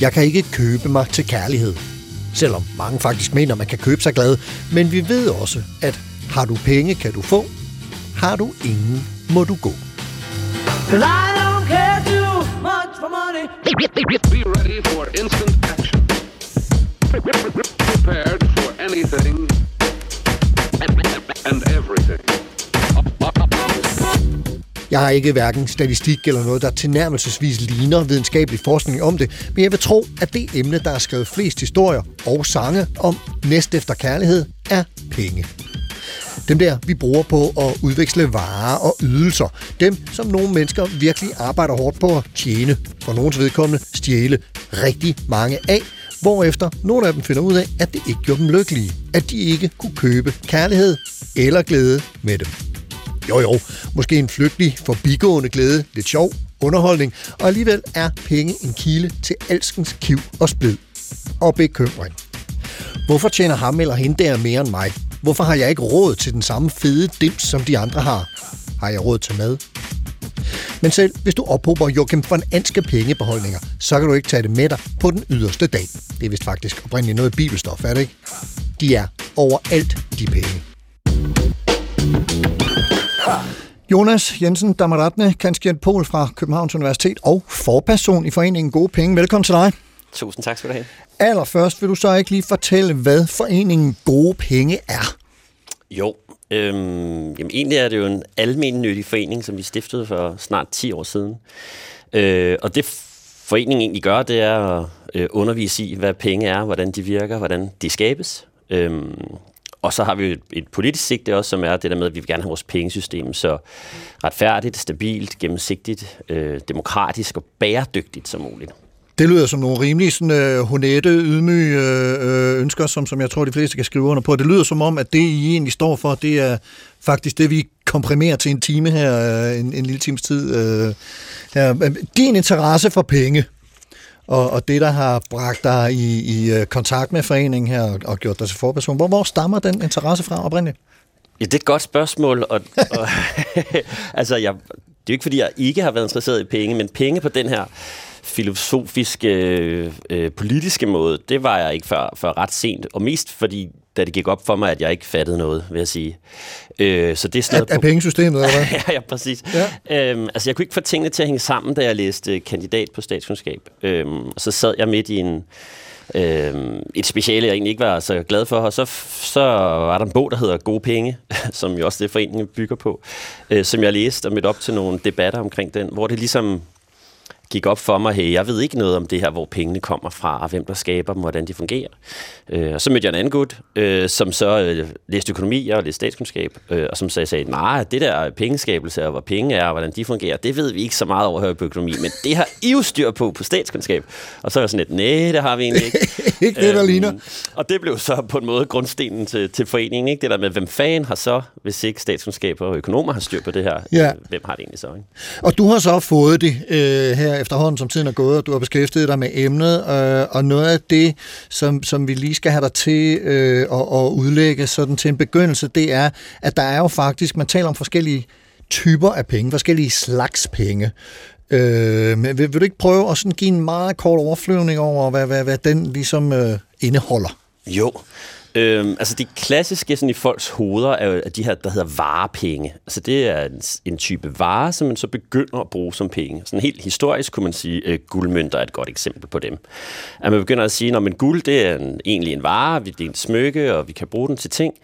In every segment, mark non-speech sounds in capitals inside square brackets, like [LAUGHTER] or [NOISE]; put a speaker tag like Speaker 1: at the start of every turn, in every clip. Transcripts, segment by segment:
Speaker 1: Jeg kan ikke købe mig til kærlighed. Selvom mange faktisk mener, man kan købe sig glad. Men vi ved også, at har du penge, kan du få. Har du ingen, må du gå.
Speaker 2: Be ready for instant action. Prepared for anything and everything.
Speaker 1: Jeg har ikke hverken statistik eller noget, der tilnærmelsesvis ligner videnskabelig forskning om det, men jeg vil tro, at det emne, der er skrevet flest historier og sange om næst efter kærlighed, er penge. Dem der, vi bruger på at udveksle varer og ydelser. Dem, som nogle mennesker virkelig arbejder hårdt på at tjene. For nogens vedkommende stjæle rigtig mange af, hvorefter nogle af dem finder ud af, at det ikke gjorde dem lykkelige. At de ikke kunne købe kærlighed eller glæde med dem. Jo jo, måske en flygtig, forbigående glæde, lidt sjov, underholdning, og alligevel er penge en kilde til alskens kiv og splid. Og bekymring. Hvorfor tjener ham eller hende der mere end mig? Hvorfor har jeg ikke råd til den samme fede dims, som de andre har? Har jeg råd til mad? Men selv hvis du ophober Joachim von Anske pengebeholdninger, så kan du ikke tage det med dig på den yderste dag. Det er vist faktisk oprindeligt noget bibelstof, er det ikke? De er overalt, de penge. Jonas Jensen Damaratne, kanskjent Pol fra Københavns Universitet og forperson i foreningen Gode Penge. Velkommen til dig.
Speaker 3: Tusind tak skal du have.
Speaker 1: Allerførst vil du så ikke lige fortælle, hvad foreningen Gode Penge er?
Speaker 3: Jo, øhm, jamen egentlig er det jo en almennyttig forening, som vi stiftede for snart 10 år siden. Øh, og det foreningen egentlig gør, det er at øh, undervise i, hvad penge er, hvordan de virker, hvordan de skabes. Øhm, og så har vi et, et politisk sigte også, som er det der med, at vi vil gerne have vores pengesystem så retfærdigt, stabilt, gennemsigtigt, øh, demokratisk og bæredygtigt som muligt.
Speaker 1: Det lyder som nogle rimelig sådan, øh, honette, ydmyge øh, øh, ønsker, som, som jeg tror, de fleste kan skrive under på. Det lyder som om, at det, I egentlig står for, det er faktisk det, vi komprimerer til en time her, øh, en, en lille times tid. Øh, her. Din interesse for penge, og, og det, der har bragt dig i, i øh, kontakt med foreningen her og, og gjort dig til forperson, hvor, hvor stammer den interesse fra oprindeligt?
Speaker 3: Ja, det er et godt spørgsmål. Og, og [LAUGHS] altså, jeg, det er jo ikke, fordi jeg ikke har været interesseret i penge, men penge på den her filosofiske, øh, politiske måde, det var jeg ikke før, før ret sent. Og mest fordi, da det gik op for mig, at jeg ikke fattede noget, vil jeg sige. Øh, så det er sådan
Speaker 1: noget... Af, pengesystemet, eller hvad? [LAUGHS]
Speaker 3: ja, ja, præcis. Ja. Øhm, altså, jeg kunne ikke få tingene til at hænge sammen, da jeg læste kandidat på statskundskab. Øhm, og så sad jeg midt i en øh, et speciale, jeg egentlig ikke var så glad for, og så, så var der en bog, der hedder Gode Penge, [LAUGHS] som jo også det foreningen bygger på, øh, som jeg læste og mødte op til nogle debatter omkring den, hvor det ligesom gik op for mig, hey, jeg ved ikke noget om det her, hvor pengene kommer fra, og hvem der skaber dem, og hvordan de fungerer. Øh, og så mødte jeg en anden gut, øh, som så øh, læste økonomi og læste statskundskab, øh, og som sagde, sagde, nej, det der pengeskabelse, og hvor penge er, og hvordan de fungerer, det ved vi ikke så meget over her på økonomi, men det har I jo styr på på statskundskab. Og så var jeg sådan lidt, nej, det har vi egentlig ikke. [LAUGHS]
Speaker 1: ikke det, der øhm, ligner.
Speaker 3: Og det blev så på en måde grundstenen til, til foreningen, ikke? det der med, hvem fan har så, hvis ikke statskundskab og økonomer har styr på det her,
Speaker 1: ja.
Speaker 3: hvem har det egentlig så? Ikke?
Speaker 1: Og du har så fået det øh, her efterhånden, som tiden er gået, og du har beskæftiget dig med emnet, øh, og noget af det, som, som vi lige skal have dig til øh, at, at udlægge sådan til en begyndelse, det er, at der er jo faktisk, man taler om forskellige typer af penge, forskellige slags penge. Øh, men vil, vil du ikke prøve at sådan give en meget kort overflyvning over, hvad, hvad, hvad den ligesom øh, indeholder?
Speaker 3: Jo, Øhm, altså det klassiske sådan i folks hoveder er jo de her, der hedder varepenge. Altså det er en, en type vare, som man så begynder at bruge som penge. Sådan helt historisk kunne man sige, at øh, guldmønter er et godt eksempel på dem. At man begynder at sige, at guld det er en, egentlig en vare, det er en smykke, og vi kan bruge den til ting.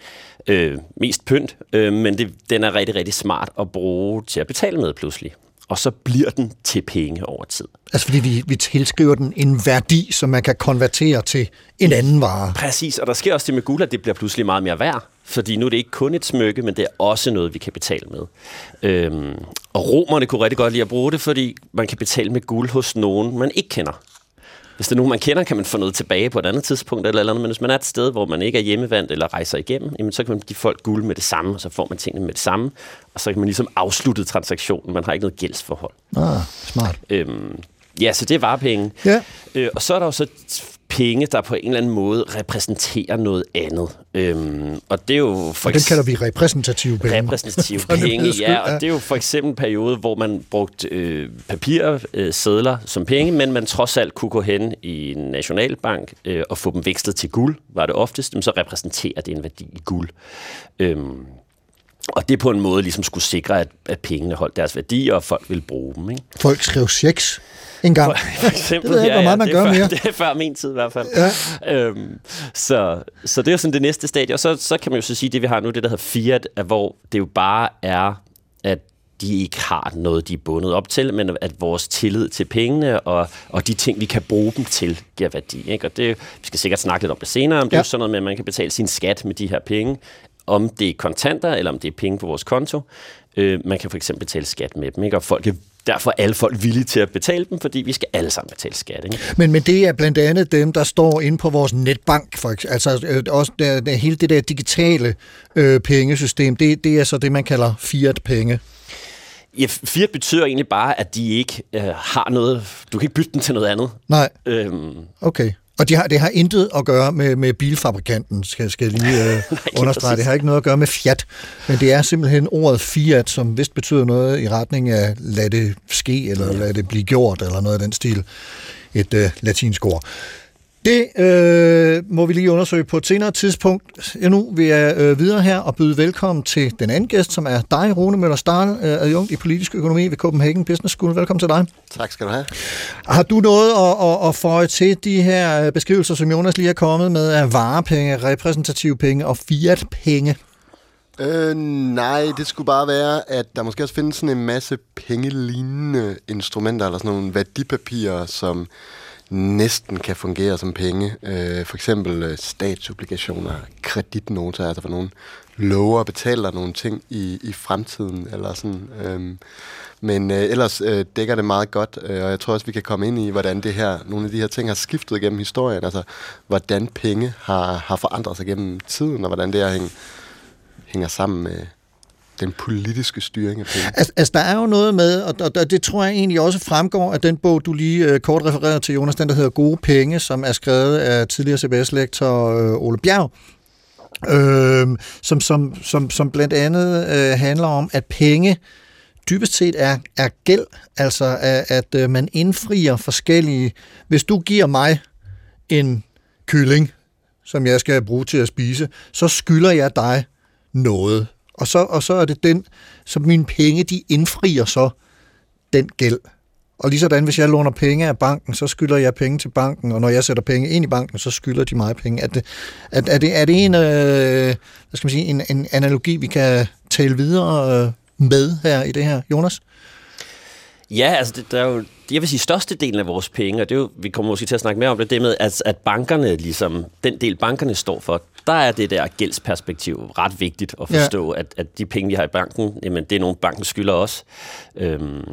Speaker 3: Øh, mest pynt, øh, men det, den er rigtig, rigtig smart at bruge til at betale med pludselig og så bliver den til penge over tid.
Speaker 1: Altså fordi vi, vi tilskriver den en værdi, som man kan konvertere til en anden vare.
Speaker 3: Præcis, og der sker også det med guld, at det bliver pludselig meget mere værd. Fordi nu er det ikke kun et smykke, men det er også noget, vi kan betale med. Øhm, og romerne kunne rigtig godt lide at bruge det, fordi man kan betale med guld hos nogen, man ikke kender. Hvis det er nogen, man kender, kan man få noget tilbage på et andet tidspunkt eller, eller andet. Men hvis man er et sted, hvor man ikke er hjemmevandt eller rejser igennem, jamen, så kan man give folk guld med det samme, og så får man tingene med det samme. Og så kan man ligesom afslutte transaktionen. Man har ikke noget gældsforhold.
Speaker 1: Ah, smart.
Speaker 3: Øhm, ja, så det er varepenge.
Speaker 1: Ja.
Speaker 3: Øh, og så er der jo så penge, der på en eller anden måde repræsenterer noget andet. Øm, og det er jo for
Speaker 1: Og dem kalder vi repræsentative penge.
Speaker 3: repræsentative [LAUGHS] penge, ja, og det er jo for eksempel en periode, hvor man brugte øh, papir, øh, sædler som penge, men man trods alt kunne gå hen i en nationalbank øh, og få dem vækstet til guld, var det oftest, men så repræsenterer det en værdi i guld. Øhm, og det på en måde ligesom skulle sikre, at, at pengene holdt deres værdi, og folk ville bruge dem. Ikke?
Speaker 1: Folk skrev checks en gang.
Speaker 3: For eksempel,
Speaker 1: Det ved jeg ikke, hvor meget man
Speaker 3: det
Speaker 1: gør
Speaker 3: før,
Speaker 1: mere. [LAUGHS]
Speaker 3: Det er før min tid i hvert fald.
Speaker 1: Ja.
Speaker 3: Øhm, så, så det er jo sådan det næste stadie. Og så, så kan man jo så sige, det vi har nu, det der hedder fiat, er, hvor det jo bare er, at de ikke har noget, de er bundet op til, men at vores tillid til pengene og, og de ting, vi kan bruge dem til, giver værdi. Ikke? Og det, vi skal sikkert snakke lidt om det senere, om det
Speaker 1: Ja.
Speaker 3: er jo sådan noget med, at man kan betale sin skat med de her penge, om det er kontanter, eller om det er penge på vores konto. Øh, man kan for eksempel betale skat med dem, ikke? og folk er, derfor er alle folk villige til at betale dem, fordi vi skal alle sammen betale skat. Ikke?
Speaker 1: Men, men det er blandt andet dem, der står inde på vores netbank, for eksempel. Altså øh, også det, det, hele det der digitale øh, pengesystem, det, det er så det, man kalder fiat-penge.
Speaker 3: Ja, fiat betyder egentlig bare, at de ikke øh, har noget... Du kan ikke bytte den til noget andet.
Speaker 1: Nej,
Speaker 3: Øhm,
Speaker 1: okay. Og de har, det har intet at gøre med, med bilfabrikanten, skal, skal jeg lige øh, [LAUGHS] understrege. Det har ikke noget at gøre med Fiat, men det er simpelthen ordet Fiat, som vist betyder noget i retning af lad det ske, eller lad det blive gjort, eller noget af den stil. Et øh, latinsk ord. Det øh, må vi lige undersøge på et senere tidspunkt. Ja, nu vil jeg øh, videre her og byde velkommen til den anden gæst, som er dig, Rune Møller Stahl, øh, adjunkt i politisk økonomi ved Copenhagen Business School. Velkommen til dig.
Speaker 4: Tak skal du have.
Speaker 1: Har du noget at, at, at føje til de her øh, beskrivelser, som Jonas lige er kommet med af varepenge, repræsentative penge og fiat-penge?
Speaker 4: Øh, nej, det skulle bare være, at der måske også findes sådan en masse pengelignende instrumenter, eller sådan nogle værdipapirer, som næsten kan fungere som penge. Øh, for eksempel øh, statsobligationer, kreditnoter, altså for nogen lover og betaler nogle ting i, i fremtiden, eller sådan. Øhm, men øh, ellers øh, dækker det meget godt, øh, og jeg tror også, vi kan komme ind i, hvordan det her, nogle af de her ting har skiftet gennem historien, altså hvordan penge har, har forandret sig gennem tiden, og hvordan det her hæng, hænger sammen med den politiske styring af penge.
Speaker 1: Altså, altså, der er jo noget med, og, og, og det tror jeg egentlig også fremgår af den bog, du lige øh, kort refererede til, Jonas, den der hedder Gode Penge, som er skrevet af tidligere CBS-lektor øh, Ole Bjerg, øh, som, som, som, som blandt andet øh, handler om, at penge dybest set er, er gæld, altså at, at øh, man indfrier forskellige... Hvis du giver mig en kylling, som jeg skal bruge til at spise, så skylder jeg dig noget. Og så, og så er det den, som mine penge, de indfrier så den gæld. Og lige sådan, hvis jeg låner penge af banken, så skylder jeg penge til banken, og når jeg sætter penge ind i banken, så skylder de mig penge. Er det, er, er det, er det en, øh, hvad skal man sige, en, en analogi, vi kan tale videre øh, med her i det her, Jonas?
Speaker 3: Ja, altså det, der er jo, jeg vil sige, størstedelen af vores penge, og det er jo, vi kommer måske til at snakke mere om det, det med, at, at bankerne, ligesom, den del bankerne står for, der er det der gældsperspektiv ret vigtigt at forstå, ja. at, at de penge, vi har i banken, jamen, det er nogle, banken skylder os. Øhm,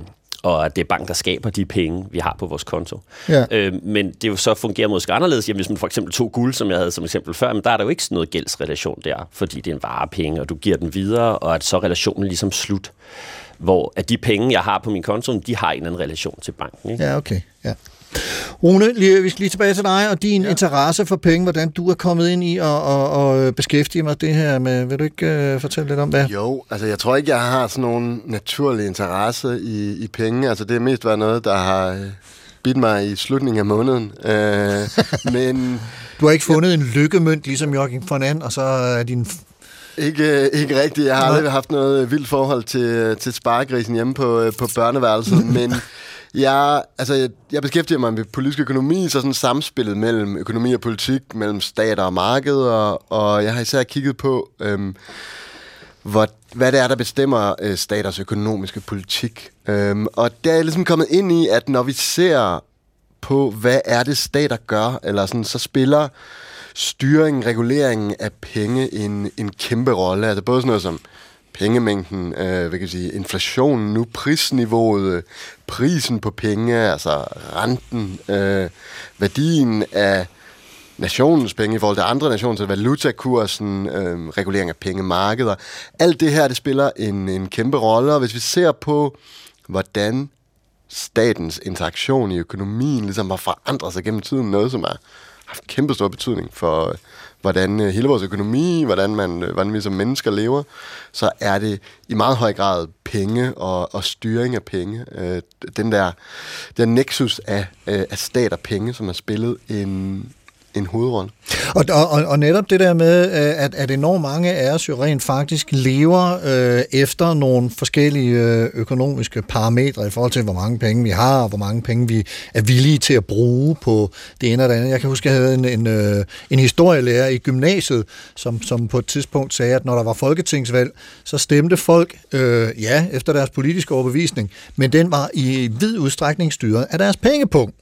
Speaker 3: og at det er banken, der skaber de penge, vi har på vores konto.
Speaker 1: Ja.
Speaker 3: Øh, men det jo så fungerer måske anderledes. Jamen, hvis man for eksempel tog guld, som jeg havde som eksempel før, men der er der jo ikke sådan noget gældsrelation der, fordi det er en varepenge, og du giver den videre, og at så er relationen ligesom slut. Hvor at de penge, jeg har på min konto, de har en eller anden relation til banken. Ikke?
Speaker 1: Ja, okay. Ja. Rune, lige, vi skal lige tilbage til dig og din ja. interesse for penge, hvordan du er kommet ind i og, og, og beskæftige mig det her med. Vil du ikke øh, fortælle lidt om hvad?
Speaker 4: Jo, altså jeg tror ikke, jeg har sådan nogen naturlig interesse i, i penge. Altså det har mest været noget, der har øh, bidt mig i slutningen af måneden. Øh, [LAUGHS] men
Speaker 1: Du har ikke fundet en lykkemønt, ligesom Joachim von And, og så er din...
Speaker 4: ikke, ikke rigtigt. Jeg har aldrig haft noget vildt forhold til, til sparegrisen hjemme på, øh, på børneværelset, [LAUGHS] men Ja, altså, jeg, jeg beskæftiger mig med politisk økonomi, så sådan samspillet mellem økonomi og politik, mellem stater og markeder, og jeg har især kigget på, øhm, hvor, hvad det er, der bestemmer øh, staters økonomiske politik. Øhm, og der er jeg ligesom kommet ind i, at når vi ser på, hvad er det, stater gør, eller sådan, så spiller styringen, reguleringen af penge en, en kæmpe rolle. Altså både sådan noget som pengemængden, øh, hvad kan jeg sige, inflationen nu, prisniveauet, øh, prisen på penge, altså renten, øh, værdien af nationens penge i forhold til andre nationer, altså valutakursen, øh, regulering af pengemarkeder. Alt det her, det spiller en, en kæmpe rolle, og hvis vi ser på, hvordan statens interaktion i økonomien ligesom har forandret sig gennem tiden, noget som har haft kæmpe stor betydning for, øh, hvordan øh, hele vores økonomi, hvordan, man, øh, hvordan vi som mennesker lever, så er det i meget høj grad penge og, og styring af penge. Øh, den der, der nexus af, øh, af stat og penge, som har spillet en, en hovedrolle.
Speaker 1: Og, og, og netop det der med, øh, at, at enormt mange af os jo rent faktisk lever øh, efter nogle forskellige øh, økonomiske parametre i forhold til, hvor mange penge vi har, og hvor mange penge vi er villige til at bruge på det ene og det andet. Jeg kan huske, at jeg havde en, en, øh, en historielærer i gymnasiet, som, som på et tidspunkt sagde, at når der var folketingsvalg, så stemte folk, øh, ja, efter deres politiske overbevisning, men den var i vid udstrækning styret af deres pengepunkt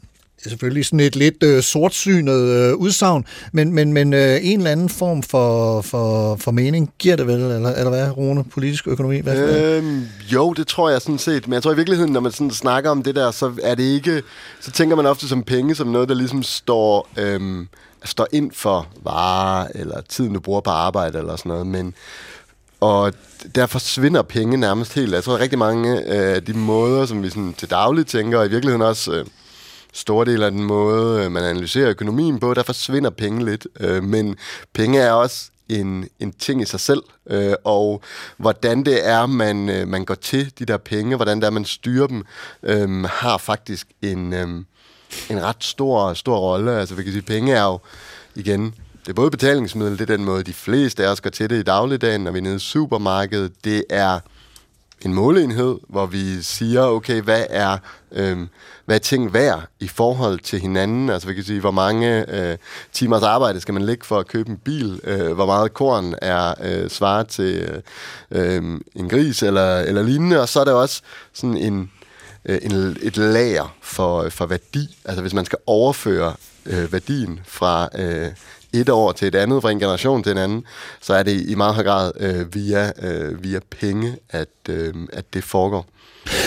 Speaker 1: det selvfølgelig sådan et lidt øh, sortsynet øh, udsagn, men, men, men øh, en eller anden form for, for, for mening giver det vel, eller, eller hvad, Rune, politisk økonomi? Hvad
Speaker 4: øhm, jo, det tror jeg sådan set, men jeg tror i virkeligheden, når man sådan snakker om det der, så er det ikke, så tænker man ofte som penge, som noget, der ligesom står, øhm, står ind for varer, eller tiden, du bruger på arbejde, eller sådan noget, men og der forsvinder penge nærmest helt. Jeg tror, at rigtig mange øh, af øh, de måder, som vi sådan til daglig tænker, og i virkeligheden også øh, store del af den måde, øh, man analyserer økonomien på, der forsvinder penge lidt. Øh, men penge er også en, en ting i sig selv, øh, og hvordan det er, man, øh, man går til de der penge, hvordan det er, man styrer dem, øh, har faktisk en, øh, en ret stor, stor rolle. Altså, vi kan sige, penge er jo, igen, det er både betalingsmiddel, det er den måde, de fleste af os går til det i dagligdagen, når vi er nede i supermarkedet. Det er en måleenhed, hvor vi siger, okay, hvad er, øh, hvad er ting værd i forhold til hinanden? Altså vi kan sige, hvor mange øh, timers arbejde skal man lægge for at købe en bil? Øh, hvor meget korn er øh, svaret til øh, øhm, en gris eller, eller lignende? Og så er der også sådan en, øh, en, et lager for, for værdi. Altså hvis man skal overføre øh, værdien fra... Øh, et år til et andet, fra en generation til en anden, så er det i meget høj grad øh, via, øh, via penge, at, øh, at det foregår.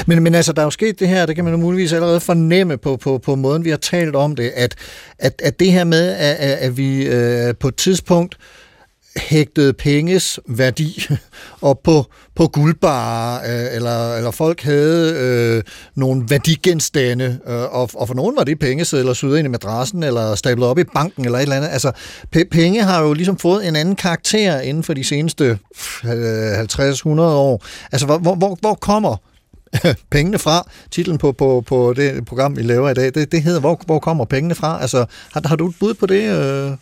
Speaker 1: Men, men altså, der er jo sket det her, det kan man jo muligvis allerede fornemme på, på, på måden, vi har talt om det, at, at, at det her med, at, at vi øh, på et tidspunkt øh, hægtede penges værdi [LAUGHS] op på, på guldbarer, øh, eller, eller folk havde øh, nogle værdigenstande, øh, og, og for nogen var det pengesedler syet ind i madrassen, eller stablet op i banken, eller et eller andet. Altså, p- penge har jo ligesom fået en anden karakter inden for de seneste 50-100 år. Altså, hvor, hvor, hvor kommer [LAUGHS] pengene fra. Titlen på, på, på det program, vi laver i dag, det, det hedder, hvor, hvor kommer pengene fra? Altså, har, har du et bud på det, øh,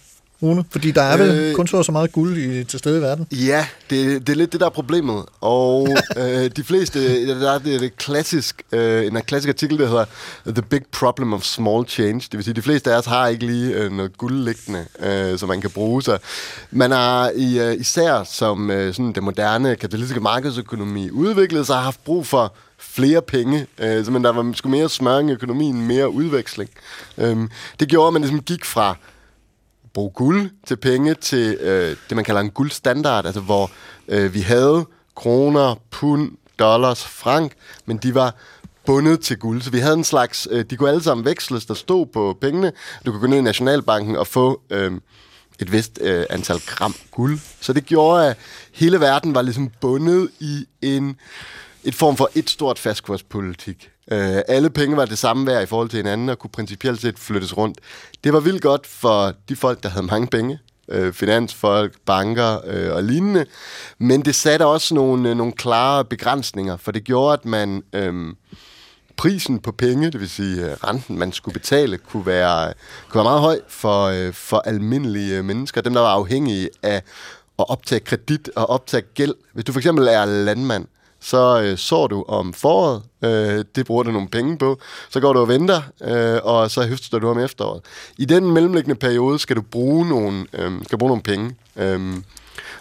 Speaker 1: Rune? Fordi der er vel øh, kun så, så meget guld i, til stede i verden.
Speaker 4: Ja, det, det er lidt det, der er problemet. Og [LAUGHS] øh, de fleste, der er det, det klassisk, øh, en klassisk artikel, der hedder The Big Problem of Small Change. Det vil sige, de fleste af os har ikke lige øh, noget guld liggende, øh, som man kan bruge. Så man har i, øh, især som øh, sådan det moderne kapitalistiske markedsøkonomi udviklet sig, har haft brug for flere penge. Øh, så der var sgu mere smøring i økonomien, mere udveksling. Øh, det gjorde, at man ligesom gik fra bruge guld til penge til øh, det, man kalder en guldstandard, altså hvor øh, vi havde kroner, pund, dollars, frank, men de var bundet til guld. Så vi havde en slags, øh, de kunne alle sammen veksles, der stod på pengene. Du kunne gå ned i Nationalbanken og få øh, et vist øh, antal gram guld. Så det gjorde, at hele verden var ligesom bundet i en et form for et stort fastkurspolitik. Øh, alle penge var det samme værd i forhold til hinanden og kunne principielt set flyttes rundt. Det var vildt godt for de folk, der havde mange penge. Øh, finansfolk, banker øh, og lignende. Men det satte også nogle, øh, nogle klare begrænsninger, for det gjorde, at man... Øh, prisen på penge, det vil sige øh, renten, man skulle betale, kunne være, kunne være meget høj for, øh, for almindelige øh, mennesker. Dem, der var afhængige af at optage kredit og optage gæld. Hvis du for eksempel er landmand, så øh, sår du om foråret, øh, det bruger du nogle penge på, så går du og venter, øh, og så høster du om efteråret. I den mellemliggende periode skal du bruge nogle, øh, skal bruge nogle penge. Øh,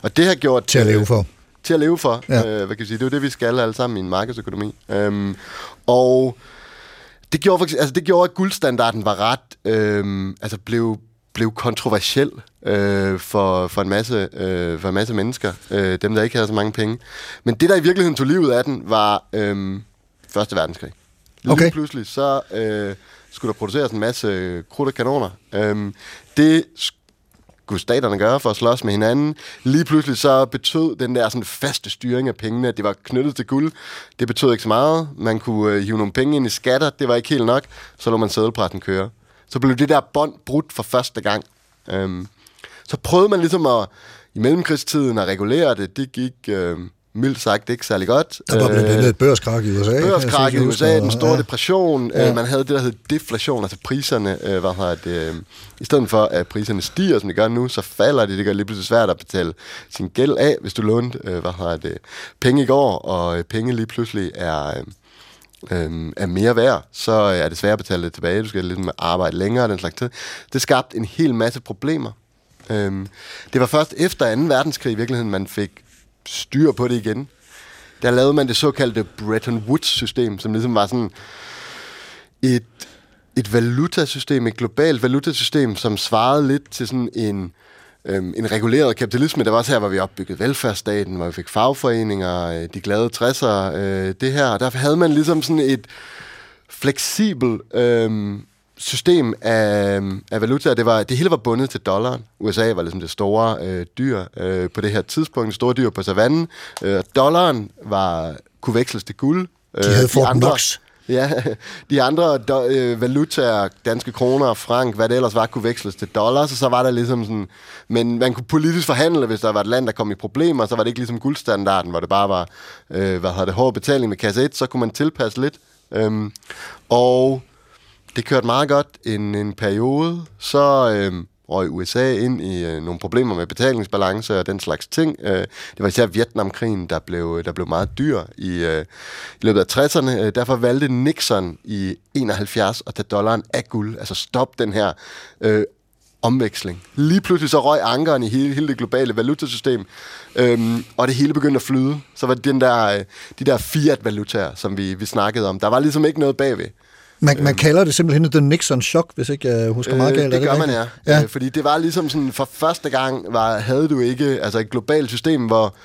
Speaker 4: og det har gjort...
Speaker 1: Til at leve for.
Speaker 4: til at leve for.
Speaker 1: Ja.
Speaker 4: Øh, hvad kan jeg sige? Det er jo det, vi skal alle sammen i en markedsøkonomi. Øhm, og det gjorde, faktisk, altså det gjorde, at guldstandarden var ret, øhm, altså blev, blev kontroversiel øh, for, for, en masse, øh, for en masse mennesker, øh, dem der ikke havde så mange penge. Men det, der i virkeligheden tog livet af den, var øhm, Første Verdenskrig. Lige
Speaker 1: Okay.
Speaker 4: pludselig, så øh, skulle der produceres en masse krudt og kanoner. Øhm, det skulle staterne gøre for at slås med hinanden. Lige pludselig så betød den der sådan faste styring af pengene, at det var knyttet til guld. Det betød ikke så meget. Man kunne øh, hive nogle penge ind i skatter. Det var ikke helt nok. Så lå man sædelpressen køre. Så blev det der bånd brudt for første gang. Øhm, så prøvede man ligesom at, i mellemkrigstiden at regulere det. Det gik øh, mildt sagt ikke særlig godt.
Speaker 1: Der var blandt andet et børskrak i USA.
Speaker 4: Børskrak i USA, den store
Speaker 1: ja.
Speaker 4: depression.
Speaker 1: Ja.
Speaker 4: Ja. Man havde det, der hed deflation, altså priserne, øh, hvad hedder det, øh, i stedet for at priserne stiger, som de gør nu, så falder de. Det gør det lige pludselig svært at betale sin gæld af, hvis du lånte, øh, hvad hedder det, penge i går, og øh, penge lige pludselig er... Øh, er mere værd, så øh, er det svært at betale det tilbage. Du skal ligesom arbejde længere og den slags tid. Det skabte en hel masse problemer. Øh, det var først efter 2. verdenskrig i virkeligheden, man fik styr på det igen. Der lavede man det såkaldte Bretton Woods-system, som ligesom var sådan et, et valutasystem, et globalt valutasystem, som svarede lidt til sådan en, øhm, en reguleret kapitalisme. Der var også her, hvor vi opbyggede velfærdsstaten, hvor vi fik fagforeninger, øh, de glade 60'ere, øh, det her. Og derfor havde man ligesom sådan et fleksibel øhm, system af, af valuta. Det, var, det hele var bundet til dollaren. USA var ligesom det store øh, dyr øh, på det her tidspunkt, det store dyr på savannen. Øh, dollaren var, kunne veksles til guld. Øh,
Speaker 1: De havde Fort Knox. [LAUGHS]
Speaker 4: Ja, de andre do, øh, valutaer, danske kroner, frank, hvad det ellers var, kunne veksles til dollars, og så var der ligesom sådan... Men man kunne politisk forhandle, hvis der var et land, der kom i problemer, så var det ikke ligesom guldstandarden, hvor det bare var, øh, hvad hedder det, hård betaling med kasse 1, så kunne man tilpasse lidt. Øhm, og det kørte meget godt en, en periode, så øh, røg USA ind i øh, nogle problemer med betalingsbalance og den slags ting. Øh, det var især Vietnamkrigen, der blev, øh, der blev meget dyr i, øh, i løbet af 60'erne. Øh, derfor valgte Nixon i 71 at tage dollaren af guld, altså stoppe den her øh, omveksling. Lige pludselig så røg ankeren i hele, hele det globale valutasystem, øhm, og det hele begyndte at flyde. Så var det den der, øh, de der fiat-valutaer, som vi, vi snakkede om. Der var ligesom ikke noget bagved.
Speaker 1: Man, man kalder det simpelthen The Nixon Shock, hvis ikke jeg husker meget galt.
Speaker 4: Øh, det
Speaker 1: er
Speaker 4: gør man, ja.
Speaker 1: ja.
Speaker 4: Øh, fordi det var ligesom sådan, for første gang var, havde du ikke altså et globalt system, hvor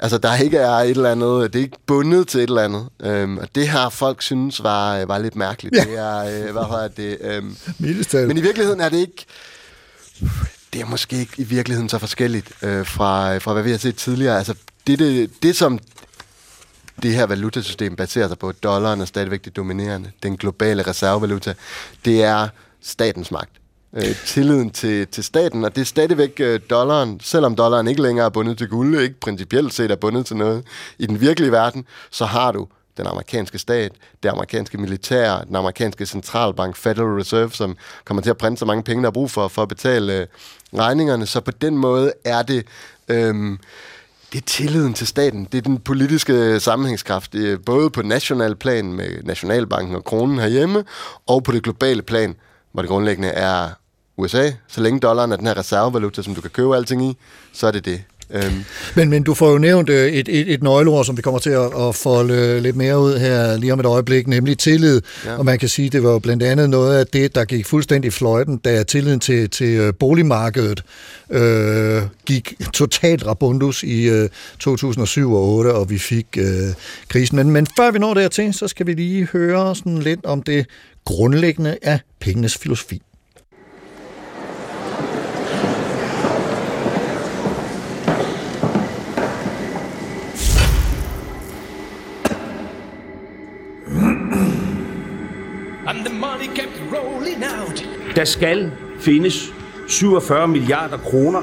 Speaker 4: altså, der ikke er et eller andet, det er ikke bundet til et eller andet. Øhm, og det her folk synes var, var lidt mærkeligt.
Speaker 1: Ja.
Speaker 4: Det er, øh, hvad hedder det? Øhm, men i virkeligheden er det ikke... Det er måske ikke i virkeligheden så forskelligt øh, fra, fra, hvad vi har set tidligere. Altså, det, det, det som det her valutasystem baserer sig på, dollaren er stadigvæk det dominerende, den globale reservevaluta, det er statens magt. Øh, tilliden til, til staten, og det er stadigvæk øh, dollaren, selvom dollaren ikke længere er bundet til guld, ikke principielt set er bundet til noget i den virkelige verden, så har du den amerikanske stat, det amerikanske militær, den amerikanske centralbank, Federal Reserve, som kommer til at printe så mange penge, der er brug for, for at betale øh, regningerne. Så på den måde er det... Øh, det er tilliden til staten. Det er den politiske øh, sammenhængskraft, det både på national plan med Nationalbanken og kronen herhjemme, og på det globale plan, hvor det grundlæggende er USA. Så længe dollaren er den her reservevaluta, som du kan købe alting i, så er det det. Øhm,
Speaker 1: Men, men du får jo nævnt øh, et, et, et nøgleord, som vi kommer til at, at folde øh, lidt mere ud her lige om et øjeblik, nemlig tillid. Ja. Og man kan sige, det var jo blandt andet noget af det, der gik fuldstændig fløjten, da tilliden til, til øh, boligmarkedet øh, gik totalt rabundus i øh, 2007 og 2008, og vi fik øh, krisen. Men, men før vi når dertil, så skal vi lige høre sådan lidt om det grundlæggende af pengenes filosofi.
Speaker 5: Der skal findes 47 milliarder kroner.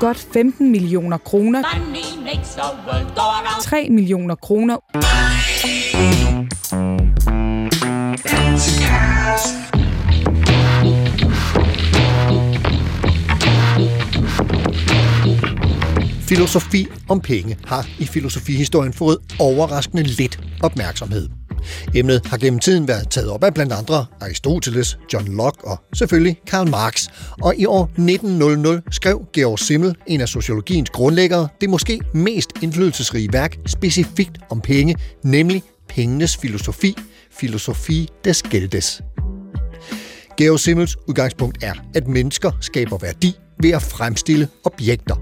Speaker 6: Godt 15 millioner kroner. 3 millioner kroner.
Speaker 1: Filosofi om penge har i filosofihistorien fået overraskende lidt opmærksomhed. Emnet har gennem tiden været taget op af blandt andre Aristoteles, John Locke og selvfølgelig Karl Marx. Og i år 1900 skrev Georg Simmel, en af sociologiens grundlæggere, det måske mest indflydelsesrige værk specifikt om penge, nemlig pengenes filosofi, filosofi des Geldes. Georg Simmels udgangspunkt er, at mennesker skaber værdi ved at fremstille objekter.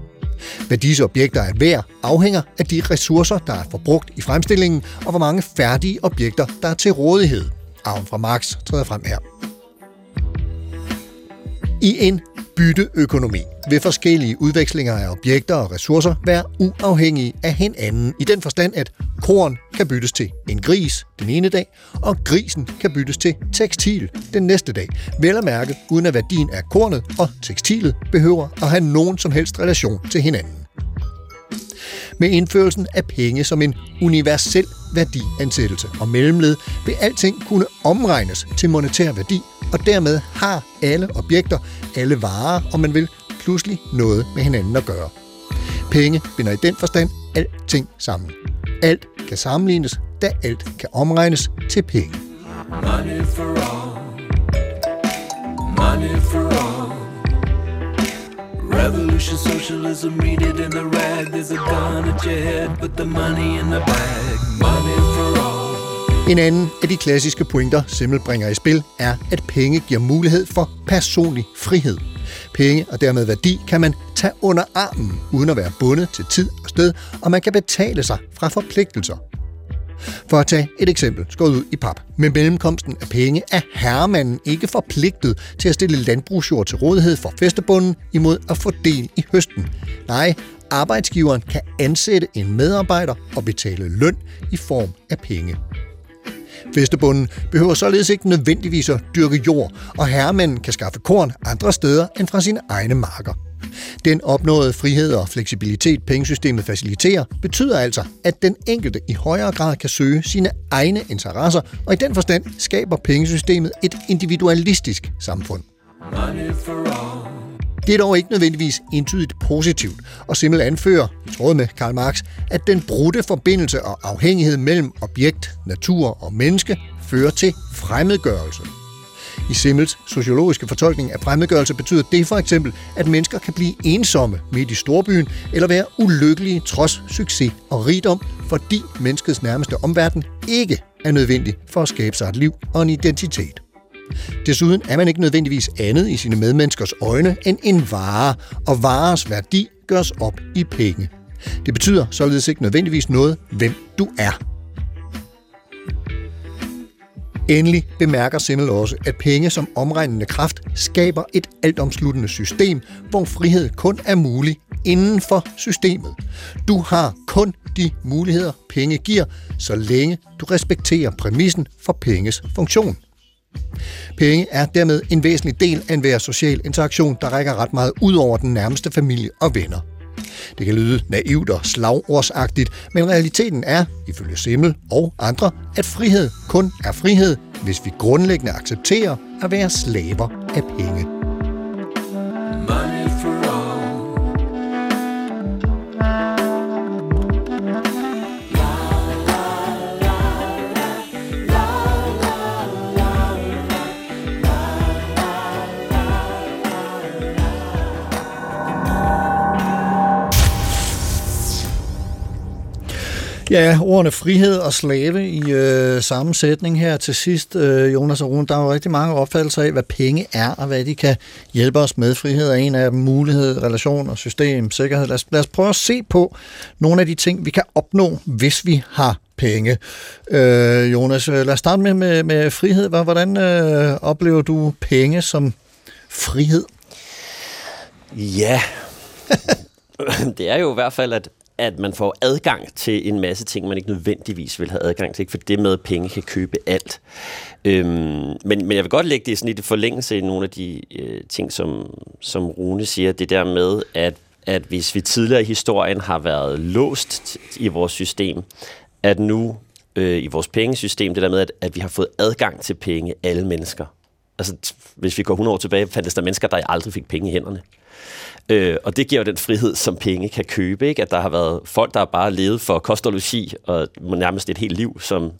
Speaker 1: Hvad disse objekter er værd, afhænger af de ressourcer, der er forbrugt i fremstillingen, og hvor mange færdige objekter, der er til rådighed. Arven fra Marx træder frem her. I en bytteøkonomi vil forskellige udvekslinger af objekter og ressourcer være uafhængige af hinanden i den forstand, at korn kan byttes til en gris den ene dag, og grisen kan byttes til tekstil den næste dag. Vel at mærke, uden at værdien af kornet og tekstilet behøver at have nogen som helst relation til hinanden. Med indførelsen af penge som en universel værdiansættelse og mellemled vil alting kunne omregnes til monetær værdi, og dermed har alle objekter, alle varer, om man vil, pludselig noget med hinanden at gøre. Penge binder i den forstand alting sammen. Alt kan sammenlignes, da alt kan omregnes til penge.
Speaker 7: Money for all. Money. Revolution, socialism, read it in the rag. There's a gun at your head, put the money in the bag. Money for all.
Speaker 1: En anden af de klassiske pointer, Simmel bringer i spil, er, at penge giver mulighed for personlig frihed. Penge og dermed værdi kan man tage under armen, uden at være bundet til tid og sted, og man kan betale sig fra forpligtelser. For at tage et eksempel, skåret ud i pap. Med mellemkomsten af penge er herremanden ikke forpligtet til at stille landbrugsjord til rådighed for festebunden imod at få del i høsten. Nej, arbejdsgiveren kan ansætte en medarbejder og betale løn i form af penge. Festebunden behøver således ikke nødvendigvis at dyrke jord, og herremanden kan skaffe korn andre steder end fra sine egne marker. Den opnåede frihed og fleksibilitet, pengesystemet faciliterer, betyder altså, at den enkelte i højere grad kan søge sine egne interesser, og i den forstand skaber pengesystemet et individualistisk samfund. Det er dog ikke nødvendigvis entydigt positivt, og Simmel anfører, i tråd med Karl Marx, at den brudte forbindelse og afhængighed mellem objekt, natur og menneske fører til fremmedgørelse. I Simmels sociologiske fortolkning af fremmedgørelse betyder det for eksempel, at mennesker kan blive ensomme midt i storbyen, eller være ulykkelige trods succes og rigdom, fordi menneskets nærmeste omverden ikke er nødvendig for at skabe sig et liv og en identitet. Desuden er man ikke nødvendigvis andet i sine medmenneskers øjne end en vare, og vares værdi gøres op i penge. Det betyder således ikke nødvendigvis noget, hvem du er. Endelig bemærker Simmel også, at penge som omregnende kraft skaber et altomsluttende system, hvor frihed kun er mulig inden for systemet. Du har kun de muligheder, penge giver, så længe du respekterer præmissen for penges funktion. Penge er dermed en væsentlig del af enhver social interaktion, der rækker ret meget ud over den nærmeste familie og venner. Det kan lyde naivt og slagordsagtigt, men realiteten er, ifølge Simmel og andre, at frihed kun er frihed, hvis vi grundlæggende accepterer at være slaver af penge. Ja, ordene frihed og slave i øh, samme sætning her til sidst, øh, Jonas og Rune. Der er jo rigtig mange opfattelser af, hvad penge er, og hvad de kan hjælpe os med. Frihed er en af dem. Mulighed, relation og system, sikkerhed. Lad os, lad os prøve at se på nogle af de ting, vi kan opnå, hvis vi har penge. Øh, Jonas, øh, lad os starte med, med, med frihed. Hvordan øh, oplever du penge som frihed?
Speaker 3: Ja, [LAUGHS] det er jo i hvert fald, at, at man får adgang til en masse ting, man ikke nødvendigvis vil have adgang til, ikke? for det med, at penge kan købe alt. Øhm, men, men jeg vil godt lægge det sådan i det forlængelse af nogle af de øh, ting, som, som Rune siger, det der med, at, at hvis vi tidligere i historien har været låst i vores system, at nu øh, i vores pengesystem, det der med, at, at vi har fået adgang til penge, alle mennesker. Altså, hvis vi går 100 år tilbage, fandtes der mennesker, der aldrig fik penge i hænderne. Øh, og det giver jo den frihed, som penge kan købe. Ikke? At der har været folk, der har bare levet for kost og logi, og nærmest et helt liv som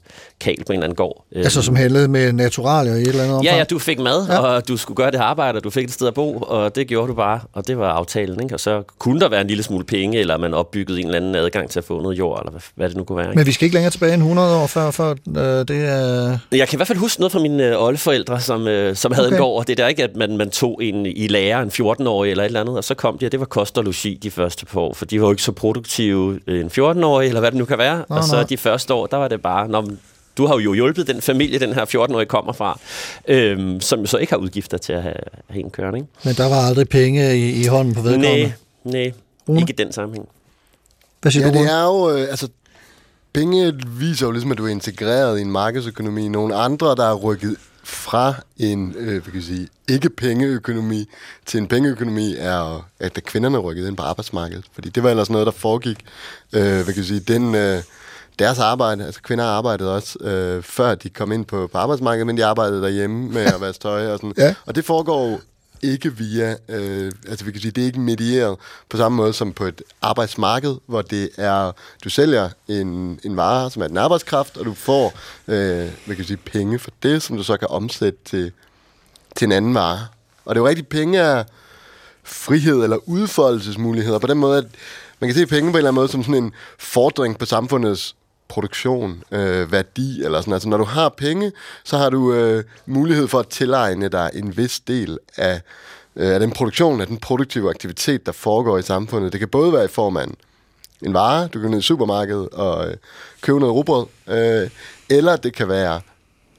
Speaker 3: kal på en eller anden gård. Øh,
Speaker 1: Altså som handlede med naturalier i et eller andet omfang.
Speaker 3: Ja, ja, du fik mad,
Speaker 1: Ja.
Speaker 3: og du skulle gøre det her arbejde, og du fik et sted at bo, og det gjorde du bare, og det var aftalen. Ikke? Og så kunne der være en lille smule penge, eller man opbyggede en eller anden adgang til at få noget jord, eller hvad, hvad det nu kunne være. Ikke?
Speaker 1: Men vi skal ikke længere tilbage end 100 år før, før øh, det er...
Speaker 3: Jeg kan i hvert fald huske noget fra mine øh, oldeforældre, som, øh, som havde
Speaker 1: Okay.
Speaker 3: okay. en gård, og det er der ikke, at man, man tog en i lærer, en 14-årig eller et eller andet, og så kom de, og det var kost og logi de første par år, for de var jo ikke så produktive, øh, en 14-årig, eller hvad det nu kan være,
Speaker 1: Nå,
Speaker 3: og så
Speaker 1: nå.
Speaker 3: de første år, der var det bare, når du har jo hjulpet den familie, den her 14-årige kommer fra, øhm, som jo så ikke har udgifter til at have, have en kørende. Ikke?
Speaker 1: Men der var aldrig penge i, i hånden på vedkommende.
Speaker 3: Nej, nej,
Speaker 1: Rune?
Speaker 3: ikke i den sammenhæng.
Speaker 1: Hvad siger
Speaker 4: Ja,
Speaker 1: du,
Speaker 4: det
Speaker 1: Rune?
Speaker 4: er jo, øh, altså, penge viser jo ligesom, at du er integreret i en markedsøkonomi. Nogle andre, der er rykket fra en, øh, hvad kan jeg sige, ikke pengeøkonomi til en pengeøkonomi, er, at da kvinderne rykkede ind på arbejdsmarkedet. Fordi det var ellers noget, der foregik, øh, hvad kan jeg sige, den, øh, deres arbejde, altså kvinder arbejdede også, øh, før de kom ind på, på arbejdsmarkedet, men de arbejdede derhjemme med at vaske tøj og sådan.
Speaker 1: Ja.
Speaker 4: Og det foregår ikke via, øh, altså vi kan sige, det er ikke medieret på samme måde som på et arbejdsmarked, hvor det er, du sælger en, en vare, som er den arbejdskraft, og du får, øh, hvad kan vi sige, penge for det, som du så kan omsætte til, til en anden vare. Og det er jo rigtigt, penge er frihed eller udfoldelsesmuligheder, på den måde, at man kan se penge på en eller anden måde som sådan en fordring på samfundets produktion, øh, værdi eller sådan. Altså når du har penge, så har du øh, mulighed for at tilegne dig en vis del af, øh, af den produktion, af den produktive aktivitet, der foregår i samfundet. Det kan både være i form af en, en vare, du kan gå ned i supermarkedet og øh, købe noget rugbrød, øh, eller det kan være